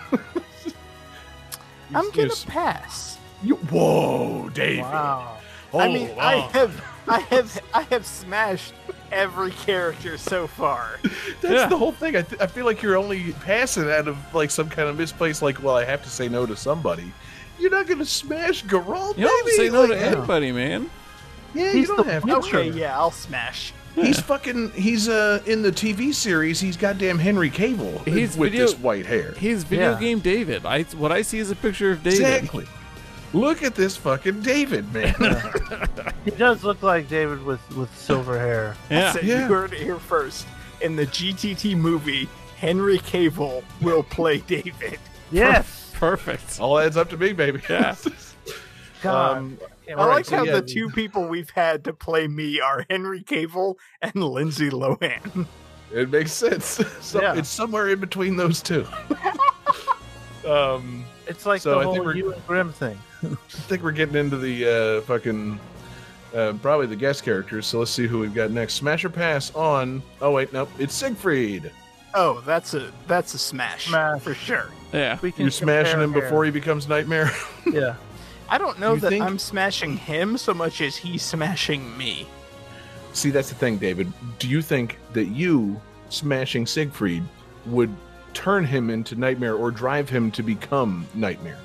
I'm gonna you- pass. You, whoa, David. Wow. I mean, Hold I have, I have, I have smashed every character so far. That's Yeah. the whole thing. I, th- I feel like you're only passing out of like some kind of misplaced, like, well, I have to say no to somebody. You're not going to smash Geralt, You don't baby. say no Like, to anybody, man. Yeah, He's you don't have to. Okay, yeah, I'll smash. He's fucking. He's uh in the TV series. He's goddamn Henry Cavill He's with video- this white hair. He's video Yeah. game David. I what I see is a picture of David. Exactly. Look at this fucking David, man. He does look like David with with silver hair. Yeah. So Yeah. you heard it here first. In the GTT movie, Henry Cavill will play David. Yes. Perfect. All adds up to me, baby. Yeah. God. Um, I All right, like so how yeah, the two people we've had to play me are Henry Cavill and Lindsay Lohan. It makes sense. So Yeah. It's somewhere in between those two. um, it's like so I the think whole we're- you and Grimm thing. I think we're getting into the uh, fucking uh, probably the guest characters. So let's see who we've got next. Smash or pass on. Oh wait, nope. It's Siegfried. Oh, that's a that's a smash, Smash. for sure. Yeah. We can You're smashing compare him before he becomes Nightmare. Yeah. I don't know You that think- I'm smashing him so much as he's smashing me. see, that's the thing, David. Do you think that you smashing Siegfried would turn him into Nightmare or drive him to become Nightmare?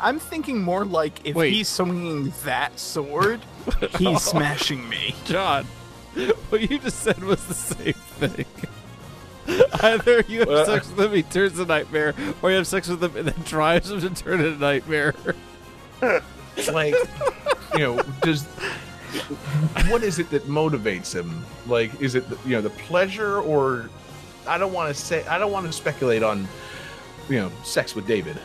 I'm thinking more like if Wait. he's swinging that sword, he's smashing me. John, what you just said was the same thing. Either you have Well, sex with him, he turns a nightmare, or you have sex with him and then drives him to turn into a nightmare. like you know does what is it that motivates him? Like is it the, you know the pleasure or i don't want to say i don't want to speculate on you know sex with david.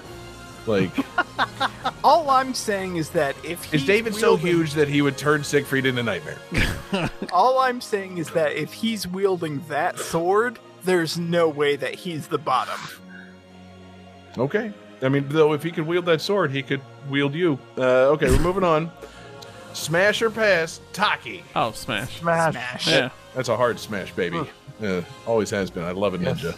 Like All I'm saying is that if is he's david so huge that he would turn siegfried into nightmare? All I'm saying is that if he's wielding that sword, there's no way that he's the bottom. okay i mean though if he could wield that sword he could wield you uh, okay we're moving on smash or pass taki Oh, smash. Smash. Smash. Yeah. That's a hard smash, baby. Uh, always has been. I love a Yes. ninja.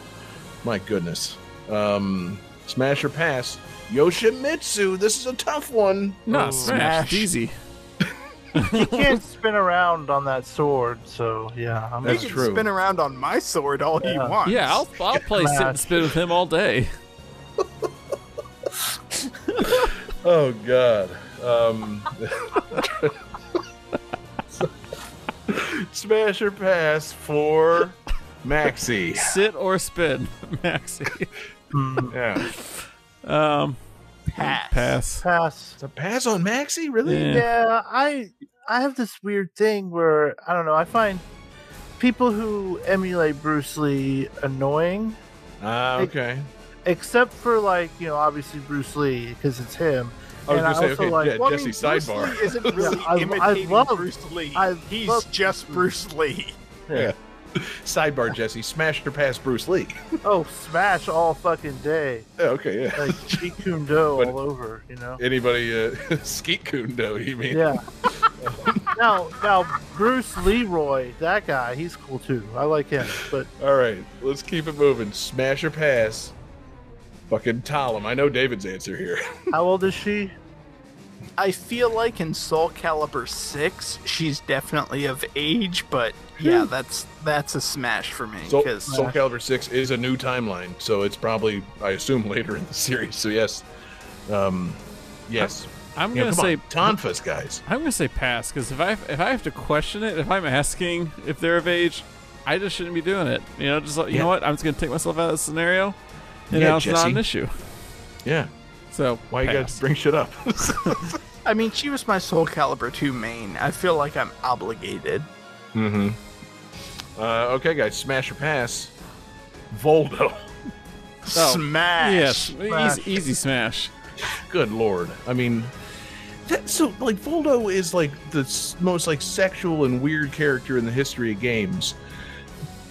My goodness. Um, smash or pass. Yoshimitsu. This is a tough one. No, Ooh. smash. Smash. Easy. He can't spin around on that sword, so yeah. I'm That's he can true. spin around on my sword all he wants. Yeah, I'll, I'll play sit and spin with him all day. Oh God. Um, smash or pass for Maxi. Sit or spin, Maxi. Mm, Yeah. Um, pass. pass. pass. It's a pass on Maxi, really? Yeah. Yeah, I I have this weird thing where I don't know. I find people who emulate Bruce Lee annoying, Ah, okay. except for like you know obviously Bruce Lee because it's him. I was And gonna say, okay, like yeah, Well, I Jesse, mean, Bruce sidebar. Lee isn't really I- I imitating love- Bruce Lee. I He's love- just Bruce Lee. Yeah. Sidebar, Jesse. Smash or pass Bruce Lee. oh, smash all fucking day, Yeah, okay, yeah. like Jeet Kune Do all over, you know. Anybody, uh, Skeet Kundo, you mean? Yeah. now, now Bruce Leroy, that guy, he's cool too. I like him, but All right, let's keep it moving. Smash or pass? Fucking Talim. I know David's answer here. how old is she? I feel like in Soul Calibur 6, she's definitely of age, but yeah, that's that's a smash for me. Soul, 'cause- Soul Calibur 6 is a new timeline, so it's probably, I assume, later in the series. So, yes. Um, yes. I'm You know, gonna say on, Tonfas, guys. I'm gonna say pass because if I if I have to question it, if I'm asking if they're of age, I just shouldn't be doing it. You know, just like, you Yeah. know what, I'm just gonna take myself out of the scenario, and Yeah, now it's not Jesse. an issue. Yeah. So Why you pass. guys bring shit up? I mean, she was my Soul Calibur 2 main. I feel like I'm obligated. mm-hmm. Uh, okay, guys. Smash or pass? Voldo. Smash! Yes, Smash. easy, easy smash. Good lord. I mean, that, so like Voldo is like the s- most like sexual and weird character in the history of games.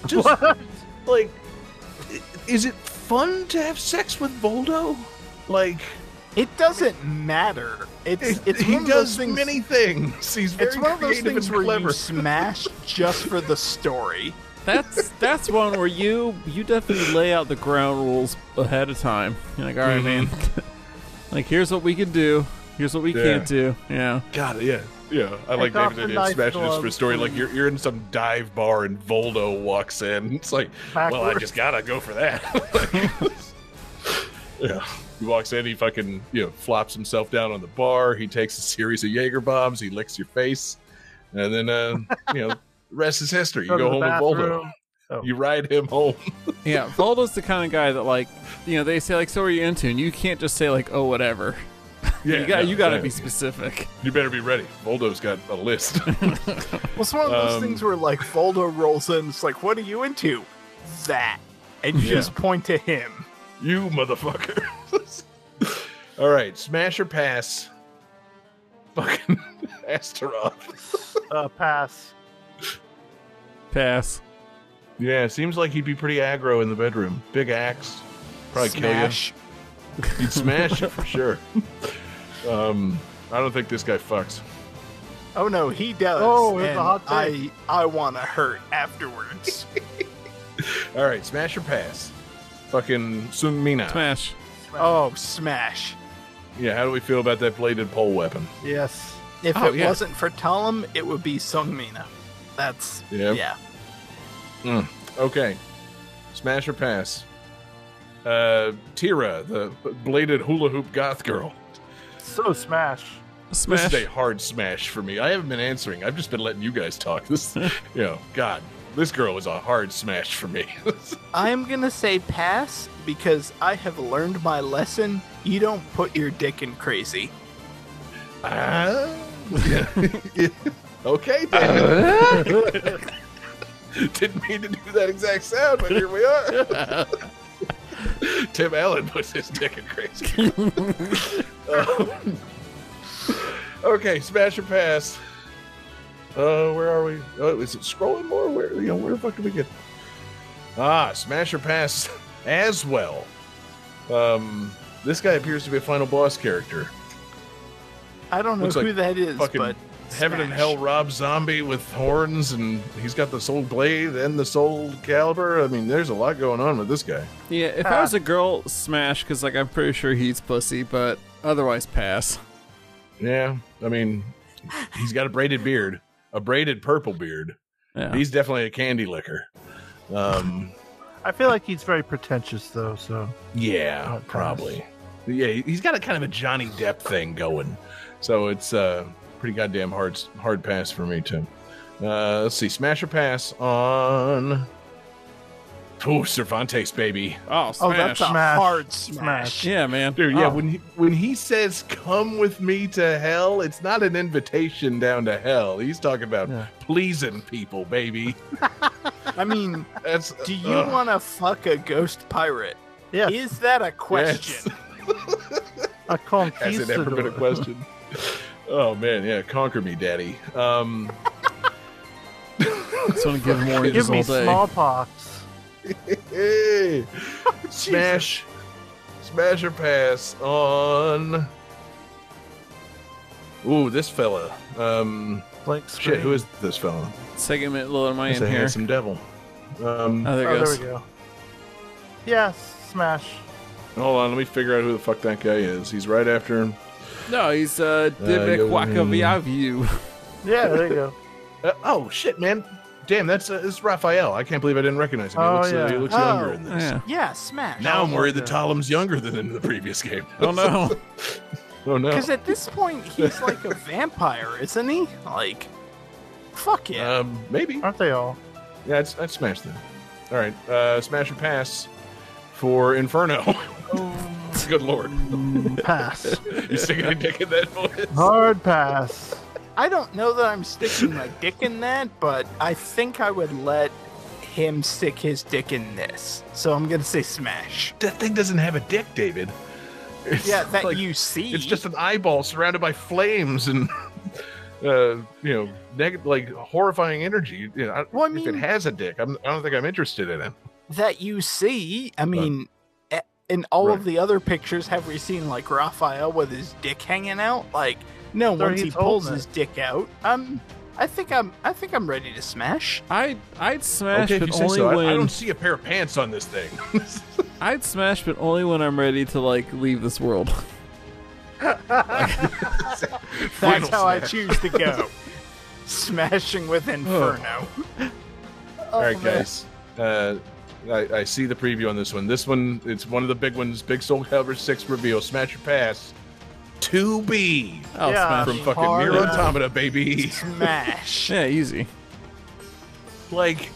Just What? like, is it fun to have sex with Voldo? Like, It doesn't matter. It's it- it's he one of those does things, many things. He's very It's one of those things where clever. you smash just for the story. That's that's one where you you definitely lay out the ground rules ahead of time. You're like, all right, man. like, here's what we can do. Here's what we Mm-hmm. Yeah. can't do. Yeah. God, yeah, yeah. I like off David's idea of smashing just for gloves, story. Like you're you're in some dive bar and Voldo walks in. It's like, well, I just gotta go for that. yeah. He walks in, he fucking you know flops himself down on the bar. He takes a series of Jaeger bombs. He licks your face, and then uh, you know The rest is history. You Go go, to the home with Voldo. Oh. You ride him home. Yeah, Voldo's the kind of guy that like, you know, they say like, "So are you into?" And you can't just say like, "Oh, whatever." Yeah, you got no, you got to yeah. be specific. You better be ready. Voldo's got a list. Well, it's one of those Um, things where like Voldo rolls in. It's like, what are you into? That, and you Yeah. just point to him. you motherfucker. All right, smash or pass. Fucking Astaroth. Uh, pass. Pass. Yeah, seems like he'd be pretty aggro in the bedroom. Big axe. Probably Smash. kill you. He'd smash it for sure. Um, I don't think this guy fucks. Oh no, he does. Oh, it's a hot I take. I want to hurt afterwards. All right, smash or pass. Fucking Seong Mi-na. Smash. oh, smash! Yeah, how do we feel about that bladed pole weapon? Yes. If Oh, it yeah. wasn't for Talim, it would be Seong Mi-na. That's Yeah. yeah. Okay, smash or pass. Uh, Tira, the bladed hula hoop goth girl. So smash. Smash. This is a hard smash for me. I haven't been answering. I've just been letting you guys talk. This, you know, God, this girl is a hard smash for me. I'm gonna say pass because I have learned my lesson. You don't put your dick in crazy. Ah, yeah. okay, David. Didn't mean to do that exact sound, but here we are. Tim Allen puts his dick in crazy. Um, okay, smash or pass. Uh, where are we? Oh, is it scrolling more? Where you know where the fuck did we get? Ah, smash or pass as well. Um, this guy appears to be a final boss character. I don't know Looks who like that is, fucking but Heaven and. Hell Rob Zombie with horns, and he's got the Soul Blade and the Soul Calibur. I mean, there's a lot going on with this guy. Yeah, if I was a girl, smash because like I'm pretty sure he's pussy, but otherwise pass. Yeah, I mean, he's got a braided beard, a braided purple beard. Yeah. He's definitely a candy licker. Um, I feel like he's very pretentious though. So yeah, pass. probably. Yeah, he's got a kind of a Johnny Depp thing going, so it's uh, pretty goddamn hard hard pass for me too. Uh, let's see, smash or pass on. Oh, Cervantes, baby. oh, smash. Oh, that's a Smash. hard smash. Smash. yeah, man. Dude, yeah, Oh. when he, when he says "come with me to hell," it's not an invitation down to hell. He's talking about Yeah. pleasing people, baby. I mean, That's do you ugh. want to fuck a ghost pirate? yeah, Is that a question? A Has it ever been a question? oh man, yeah, conquer me, daddy. Um, just want to give him oranges Give me all day. smallpox. hey, smash, smash or pass on. Ooh, this fella. Um, Blank shit, who is this fella? Second minute lower my He's in here. handsome devil. Um, Oh, there Oh, it there we go. Yes, smash. Hold on, let me figure out who the fuck that guy is. He's right after him. No, he's uh, Dibik yo- Wakaviavu. Yeah, there you go. Uh, oh shit, man! Damn, that's uh, it's Raphael. I can't believe I didn't recognize him. He Oh, looks, uh, yeah. he looks Oh. younger in this. Yeah. yeah, smash. Now I'm Oh, worried that okay. Talim's younger than in the previous game. Oh no. oh no. Because at this point, he's like a vampire, isn't he? Like, fuck yeah. Um, maybe. Aren't they all? Yeah, I'd, I'd smash them. All right, uh, smash and pass for Inferno. Good lord, Mm, pass. you sticking a dick in that voice? Hard pass. I don't know that I'm sticking my dick in that, but I think I would let him stick his dick in this. So I'm gonna say smash. That thing doesn't have a dick, David. It's Yeah, that like- you see. It's just an eyeball surrounded by flames and, uh, you know, neg- like horrifying energy. You know, I- Well, I if it has a dick, I'm, I don't think I'm interested in it. that you see. I mean, in all of the other pictures, have we seen like Raphael with his dick hanging out? Like, no. There once he pulls his dick out, um, I think I'm. I think I'm ready to smash. I I'd smash, okay, but only so. When I don't see a pair of pants on this thing. I'd smash, but only when I'm ready to like leave this world. That's Final how I choose to go. Smashing with Inferno. All right, guys. Uh, I, I see the preview on this one. This one, it's one of the big ones. Big Soul Calibur 6 reveal. Smash your pass. 2B I'll Yeah. smash. from fucking Hard Nier Automata, baby. Smash. Yeah, easy. like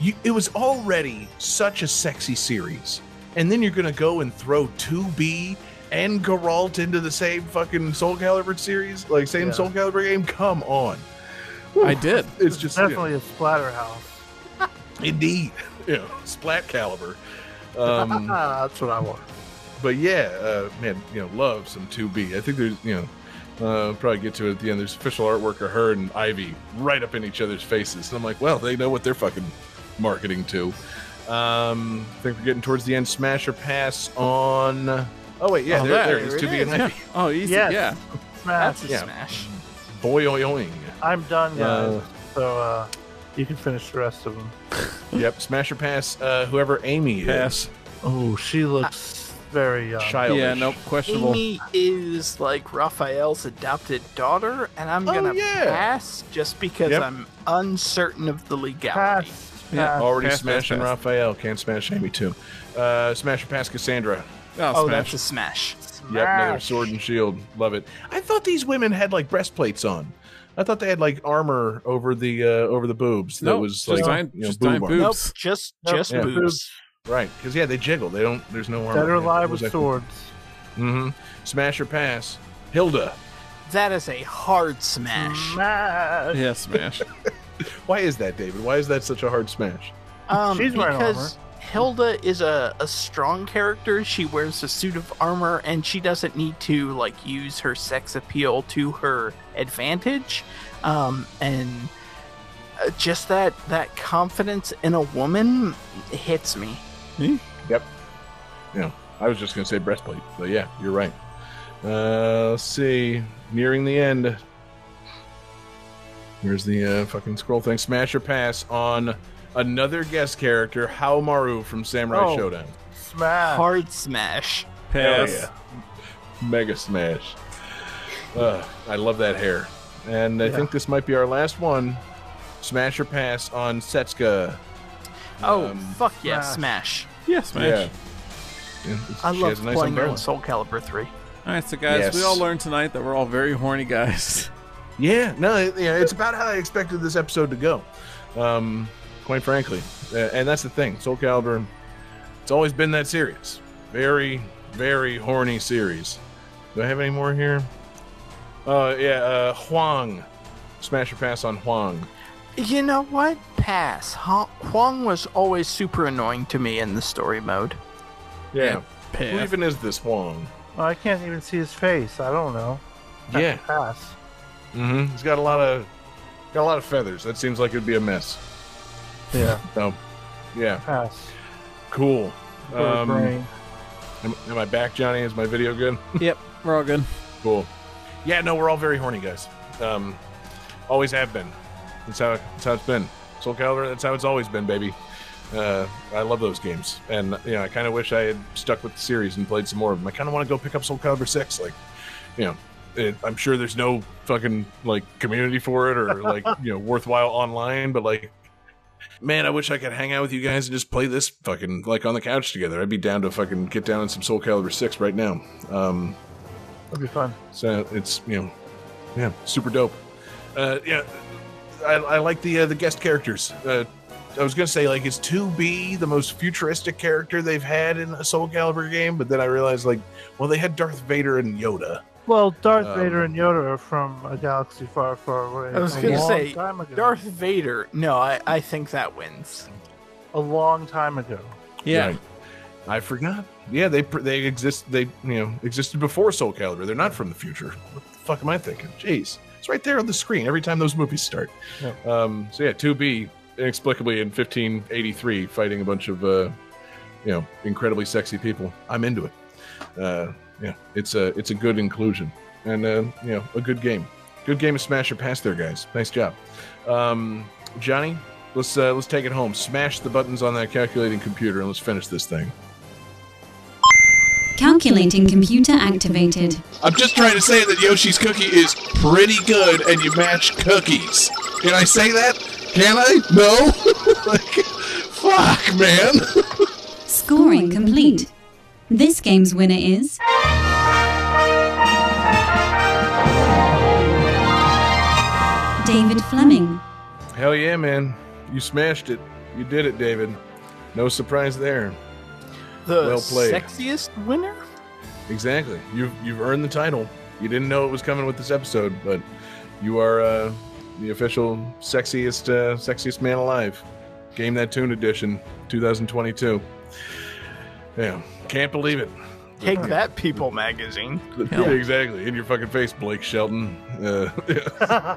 you, it was already such a sexy series, and then you're gonna go and throw 2B and Geralt into the same fucking Soul Calibur series, like same Yeah. Soul Calibur game. Come on, I did. it's just you know, Definitely a splatterhouse. indeed, you know, Splat Caliber. Um, That's what I want. but yeah, uh, man, you know, love some 2B. I think there's, you know, uh, probably get to it at the end. There's official artwork of her and Ivy right up in each other's faces. And I'm like, well, they know what they're fucking marketing to. Um, I think we're getting towards the end. Smash or pass on. Oh wait, yeah, Oh, there, there there it is. 2B and is. Ivy. Oh, easy. Yes. Yeah. Smash. That's a Yeah. smash. Boy, oing. I'm done, guys. Uh, so uh, you can finish the rest of them. Yep, smash or pass. Uh, whoever Amy Pass. is. Oh, she looks very young. Childish. Yeah. Nope. Questionable. Amy is like Raphael's adopted daughter, and I'm Oh, gonna yeah. pass just because Yep. I'm uncertain of the legality. Pass. Yeah. Already Pass, pass, smashing pass. Raphael. Can't smash Amy too. Uh, smash or pass Cassandra. Oh, Oh, smash. that's a smash. Yep, another sword and shield. Love it. I thought these women had like breastplates on. I thought they had like armor over the uh, over the boobs. That Nope, was just like giant- you know, just boob giant boobs. Nope, just Nope. just Yeah. boobs. Right? Because yeah, they jiggle. They don't. There's no armor. Dead or alive with swords. Mm-hmm. Smash or pass. Hilda. That is a hard smash. Smash. Yeah. Smash. Why is that, David? Why is that such a hard smash? Um, She's wearing because Hilda is a, a strong character. She wears a suit of armor, and she doesn't need to like use her sex appeal to her advantage. Um, and uh, just that that confidence in a woman hits me. Yep. Yeah. I was just gonna say breastplate, but yeah, you're right. Uh, let's see. Nearing the end. Here's the uh, fucking scroll thing. Smash or pass on another guest character, Haohmaru from Samurai Oh. Shodown. Smash. Hard smash. Pass. Yeah. Mega smash. Uh, I love that hair. And I Yeah. think this might be our last one. Smash or pass on Setsuka. Oh Um, fuck yeah, smash. smash! Yeah. Smash. Yeah. Yeah, I love nice playing her umbrella. in Soul Calibur three. All right, so guys, we all learned tonight that we're all very horny guys. Yeah, no, yeah, it's about how I expected this episode to go. Um, quite frankly, and that's the thing. Soul Calibur, it's always been that series. Very, very horny series. Do I have any more here? Uh, yeah, uh, Huang. Smash or pass on Huang. You know what? Pass. Huang was always super annoying to me in the story mode. Yeah. Who even is this Huang? Well, I can't even see his face. I don't know. Have Yeah. Pass. Mm-hmm. He's got a lot of got a lot of feathers. That seems like it'd be a mess. Yeah. So, yeah, Pass. cool. Um, am, am I back, Johnny? Is my video good? Yep, we're all good. Cool. Yeah, no, we're all very horny guys. Um, always have been. That's how that's how it's been. Soul Calibur. That's how it's always been, baby. Uh, I love those games, and you know, I kind of wish I had stuck with the series and played some more of them. I kind of want to go pick up Soul Calibur Six. Like, you know, it, I'm sure there's no fucking like community for it or like you know worthwhile online, but like. Man, I wish I could hang out with you guys and just play this fucking like on the couch together. I'd be down to fucking get down in some Soul Calibur 6 right now. Um, That'd be fun. so it's you know, yeah, super dope. Uh, yeah, I, I like the uh, the guest characters. Uh, I was gonna say like is two B the most futuristic character they've had in a Soul Calibur game, but then I realized like, well, they had Darth Vader and Yoda. Well, Darth Um, Vader and Yoda are from a galaxy far, far away. I was gonna say, time ago. Darth Vader. No, I, I think that wins. A long time ago. Yeah. Right. I forgot. Yeah, they they exist. They you know existed before Soul Calibur. They're not from the future. What the fuck am I thinking? Jeez, it's right there on the screen every time those movies start. Um, so yeah, two B inexplicably in 1583 fighting a bunch of uh, you know incredibly sexy people. I'm into it. Uh, yeah, it's a it's a good inclusion and uh, you know a good game. Good game of Smash or Pass there, guys. Nice job, um, Johnny. Let's uh, let's take it home. Smash the buttons on that calculating computer and let's finish this thing. Calculating computer activated. I'm just trying to say that Yoshi's cookie is pretty good and you match cookies. Can I say that? Can I? No? like, fuck, man. Scoring complete. This game's winner is. David Fleming. Hell yeah, man. you smashed it. You did it, David. No surprise there. The Well played. sexiest winner? Exactly. You've you've earned the title. You didn't know it was coming with this episode, but you are uh, the official sexiest uh, sexiest man alive. Game that tune edition, 2022. Yeah, can't believe it. Take that, People magazine. Yeah, exactly. In your fucking face, Blake Shelton. Uh, yeah.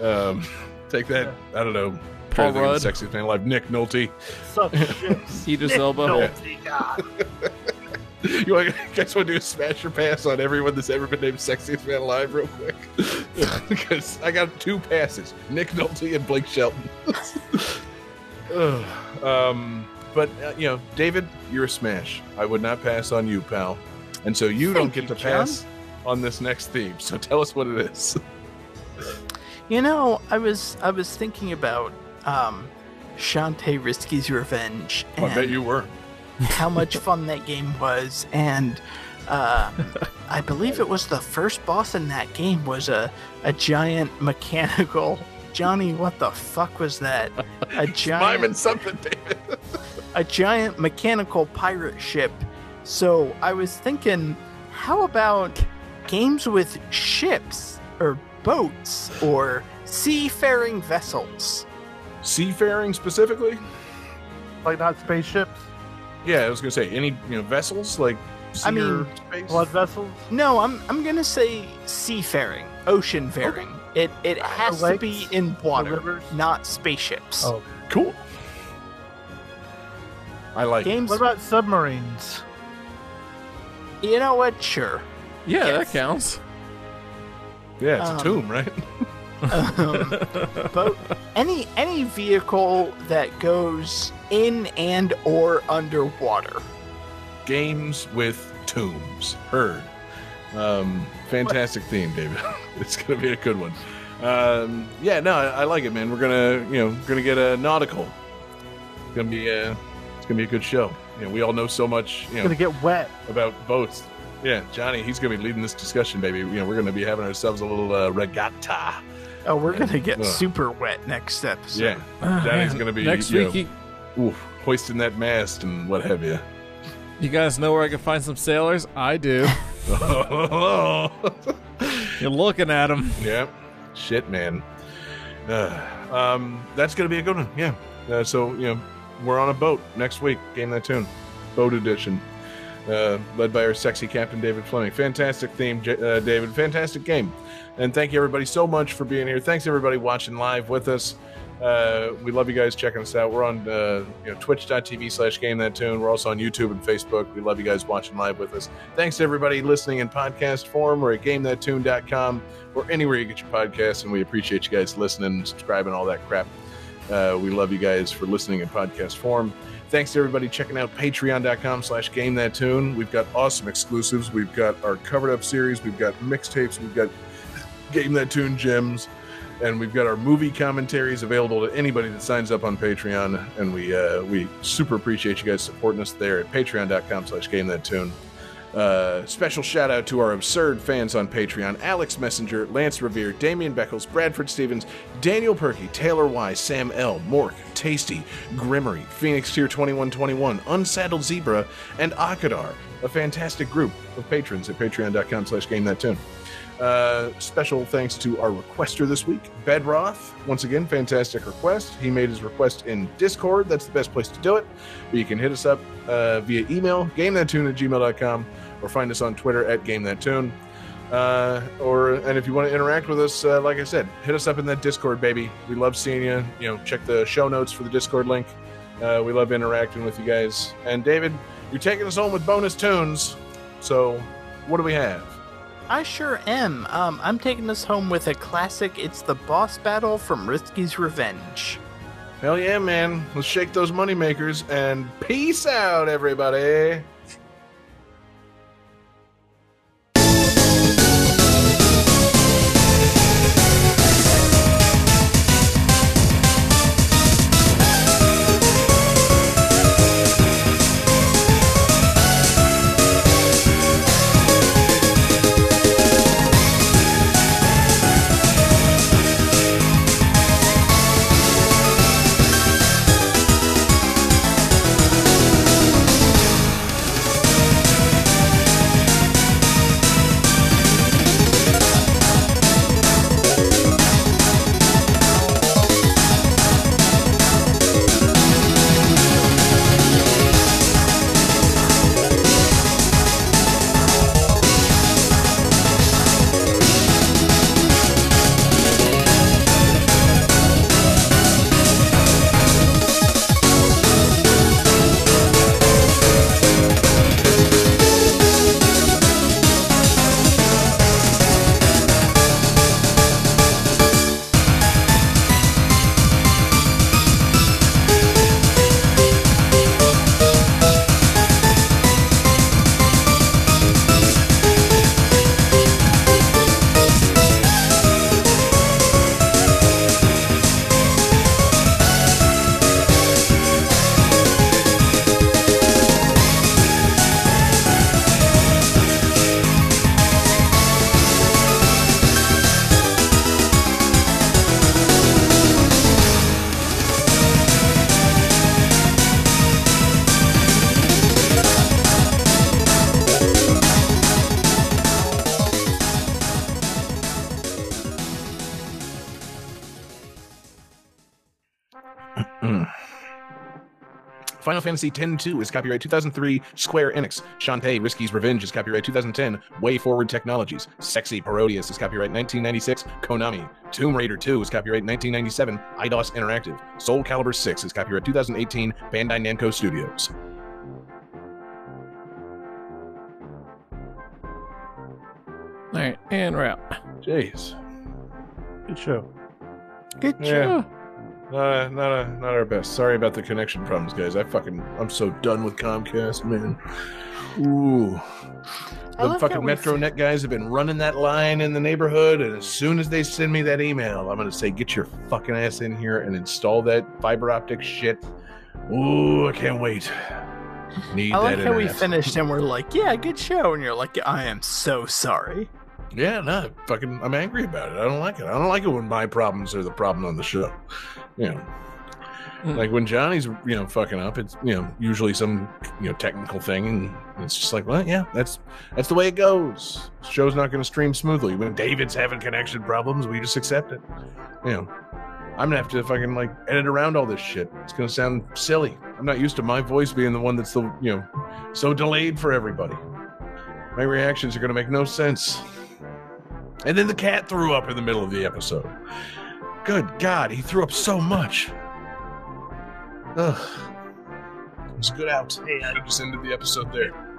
um, take that. I don't know. Paul Trying to think of the Rudd. sexiest man alive. Nick Nolte. Suck shit. Idris Elba. Nolte, God. You want, guys want to do a smash or pass on everyone that's ever been named sexiest man alive, real quick? because I got two passes: Nick Nolte and Blake Shelton. Um, but uh, you know, David, you're a smash. I would not pass on you, pal. And so you don't get you, to John. pass on this next theme. So tell us what it is. You know, I was I was thinking about um Shantae Risky's Revenge I bet you were. how much fun that game was and uh, I believe it was the first boss in that game was a, a giant mechanical Johnny, what the fuck was that? A Miming giant something, David. A giant mechanical pirate ship. So I was thinking, how about games with ships or boats or seafaring vessels? Seafaring specifically? like not spaceships, Yeah, I was gonna say any you know vessels like. Sea I mean, or space? blood vessels. No, I'm I'm gonna say seafaring, ocean faring. It it uh, has to be in water, not spaceships. Oh, Cool. I like. Games, what about submarines? you know what? Sure. Yeah, Yes. that counts. Yeah, it's Um, a tomb, right? um, boat any any vehicle that goes in and or underwater Games with tombs. Heard. Um, fantastic theme, David. it's gonna be a good one. Um, yeah, no, I, I like it, man. We're gonna, you know, gonna get a nautical. It's gonna be a, it's gonna be a good show. You know, we all know so much, you know, Gonna get wet. about boats. Yeah, Johnny, he's gonna be leading this discussion, baby. You know, we're gonna be having ourselves a little uh, regatta. oh we're gonna get Ugh. super wet next episode Yeah, Johnny's gonna be next you week. know, You, oof, hoisting that mast and what have you. you guys know where I can find some sailors? I do. You're looking at them. yeah, shit, man. Uh, um, that's gonna be a good one. Yeah. Uh, so you know, we're on a boat next week. Game that tune, boat edition, uh, led by our sexy captain David Fleming. Fantastic theme, uh, David. Fantastic game, and thank you everybody so much for being here. Thanks everybody watching live with us. Uh, we love you guys checking us out. We're on uh, you know, twitch.tv slash game that tune. We're also on YouTube and Facebook. We love you guys watching live with us. Thanks to everybody listening in podcast form or at gamethattune.com or anywhere you get your podcasts. And we appreciate you guys listening and subscribing, all that crap. Uh, we love you guys for listening in podcast form. Thanks to everybody checking out patreon.com slash game that tune. We've got awesome exclusives. We've got our covered up series. We've got mixtapes. We've got game that tune gems and we've got our movie commentaries available to anybody that signs up on Patreon. And we uh, we super appreciate you guys supporting us there at patreon.com slash game that tune. Uh, special shout out to our absurd fans on Patreon Alex Messenger, Lance Revere, Damian Beckles, Bradford Stevens, Daniel Perky, Taylor Y, Sam L, Mork, Tasty, Grimmery, Phoenix Tier 2121, Unsaddled Zebra, and Akadar, a fantastic group of patrons at patreon.com slash game that tune. Uh, special thanks to our requester this week, Bedroth. Once again, fantastic request. He made his request in Discord. That's the best place to do it. But you can hit us up uh, via email, gamethattune at gmail.com, or find us on Twitter at gamethattune. Uh, or and if you want to interact with us, uh, like I said, hit us up in that Discord, baby. We love seeing you. You know, check the show notes for the Discord link. Uh, we love interacting with you guys. And David, you're taking us home with bonus tunes. So, what do we have? I sure am. Um, I'm taking us home with a classic. It's the boss battle from Risky's Revenge. Hell yeah, man. Let's shake those moneymakers and peace out, everybody. Fantasy X-2 is copyright 2003, Square Enix. Shantae, Risky's Revenge is copyright 2010, WayForward Technologies. Sexy Parodius is copyright 1996, Konami. Tomb Raider 2 is copyright 1997, Eidos Interactive. Soul Calibur 6 is copyright 2018, Bandai Namco Studios. All right, and we're out. Jeez. Good show. Good Yeah. job. Not, a, not, a, not our best. Sorry about the connection problems, guys. I fucking, I'm so done with Comcast, man. Ooh. The fucking MetroNet guys have been running that line in the neighborhood, and as soon as they send me that email, I'm gonna say, "Get your fucking ass in here and install that fiber optic shit." Ooh, I can't wait. Need I like that how we finished and we're like, yeah, good show. And you're like, I am so sorry. Yeah, no, fucking, I'm angry about it. I don't like it. I don't like it when my problems are the problem on the show. You know, Mm. like when Johnny's, you know, fucking up, it's you know usually some you know technical thing, and it's just like, well, yeah, that's that's the way it goes. The show's not going to stream smoothly. When David's having connection problems, we just accept it. You know, I'm gonna have to fucking like edit around all this shit. It's gonna sound silly. I'm not used to my voice being the one that's the you know so delayed for everybody. My reactions are gonna make no sense. And then the cat threw up in the middle of the episode. Good God, he threw up so much. Ugh. It was good out. Hey, I just ended the episode there.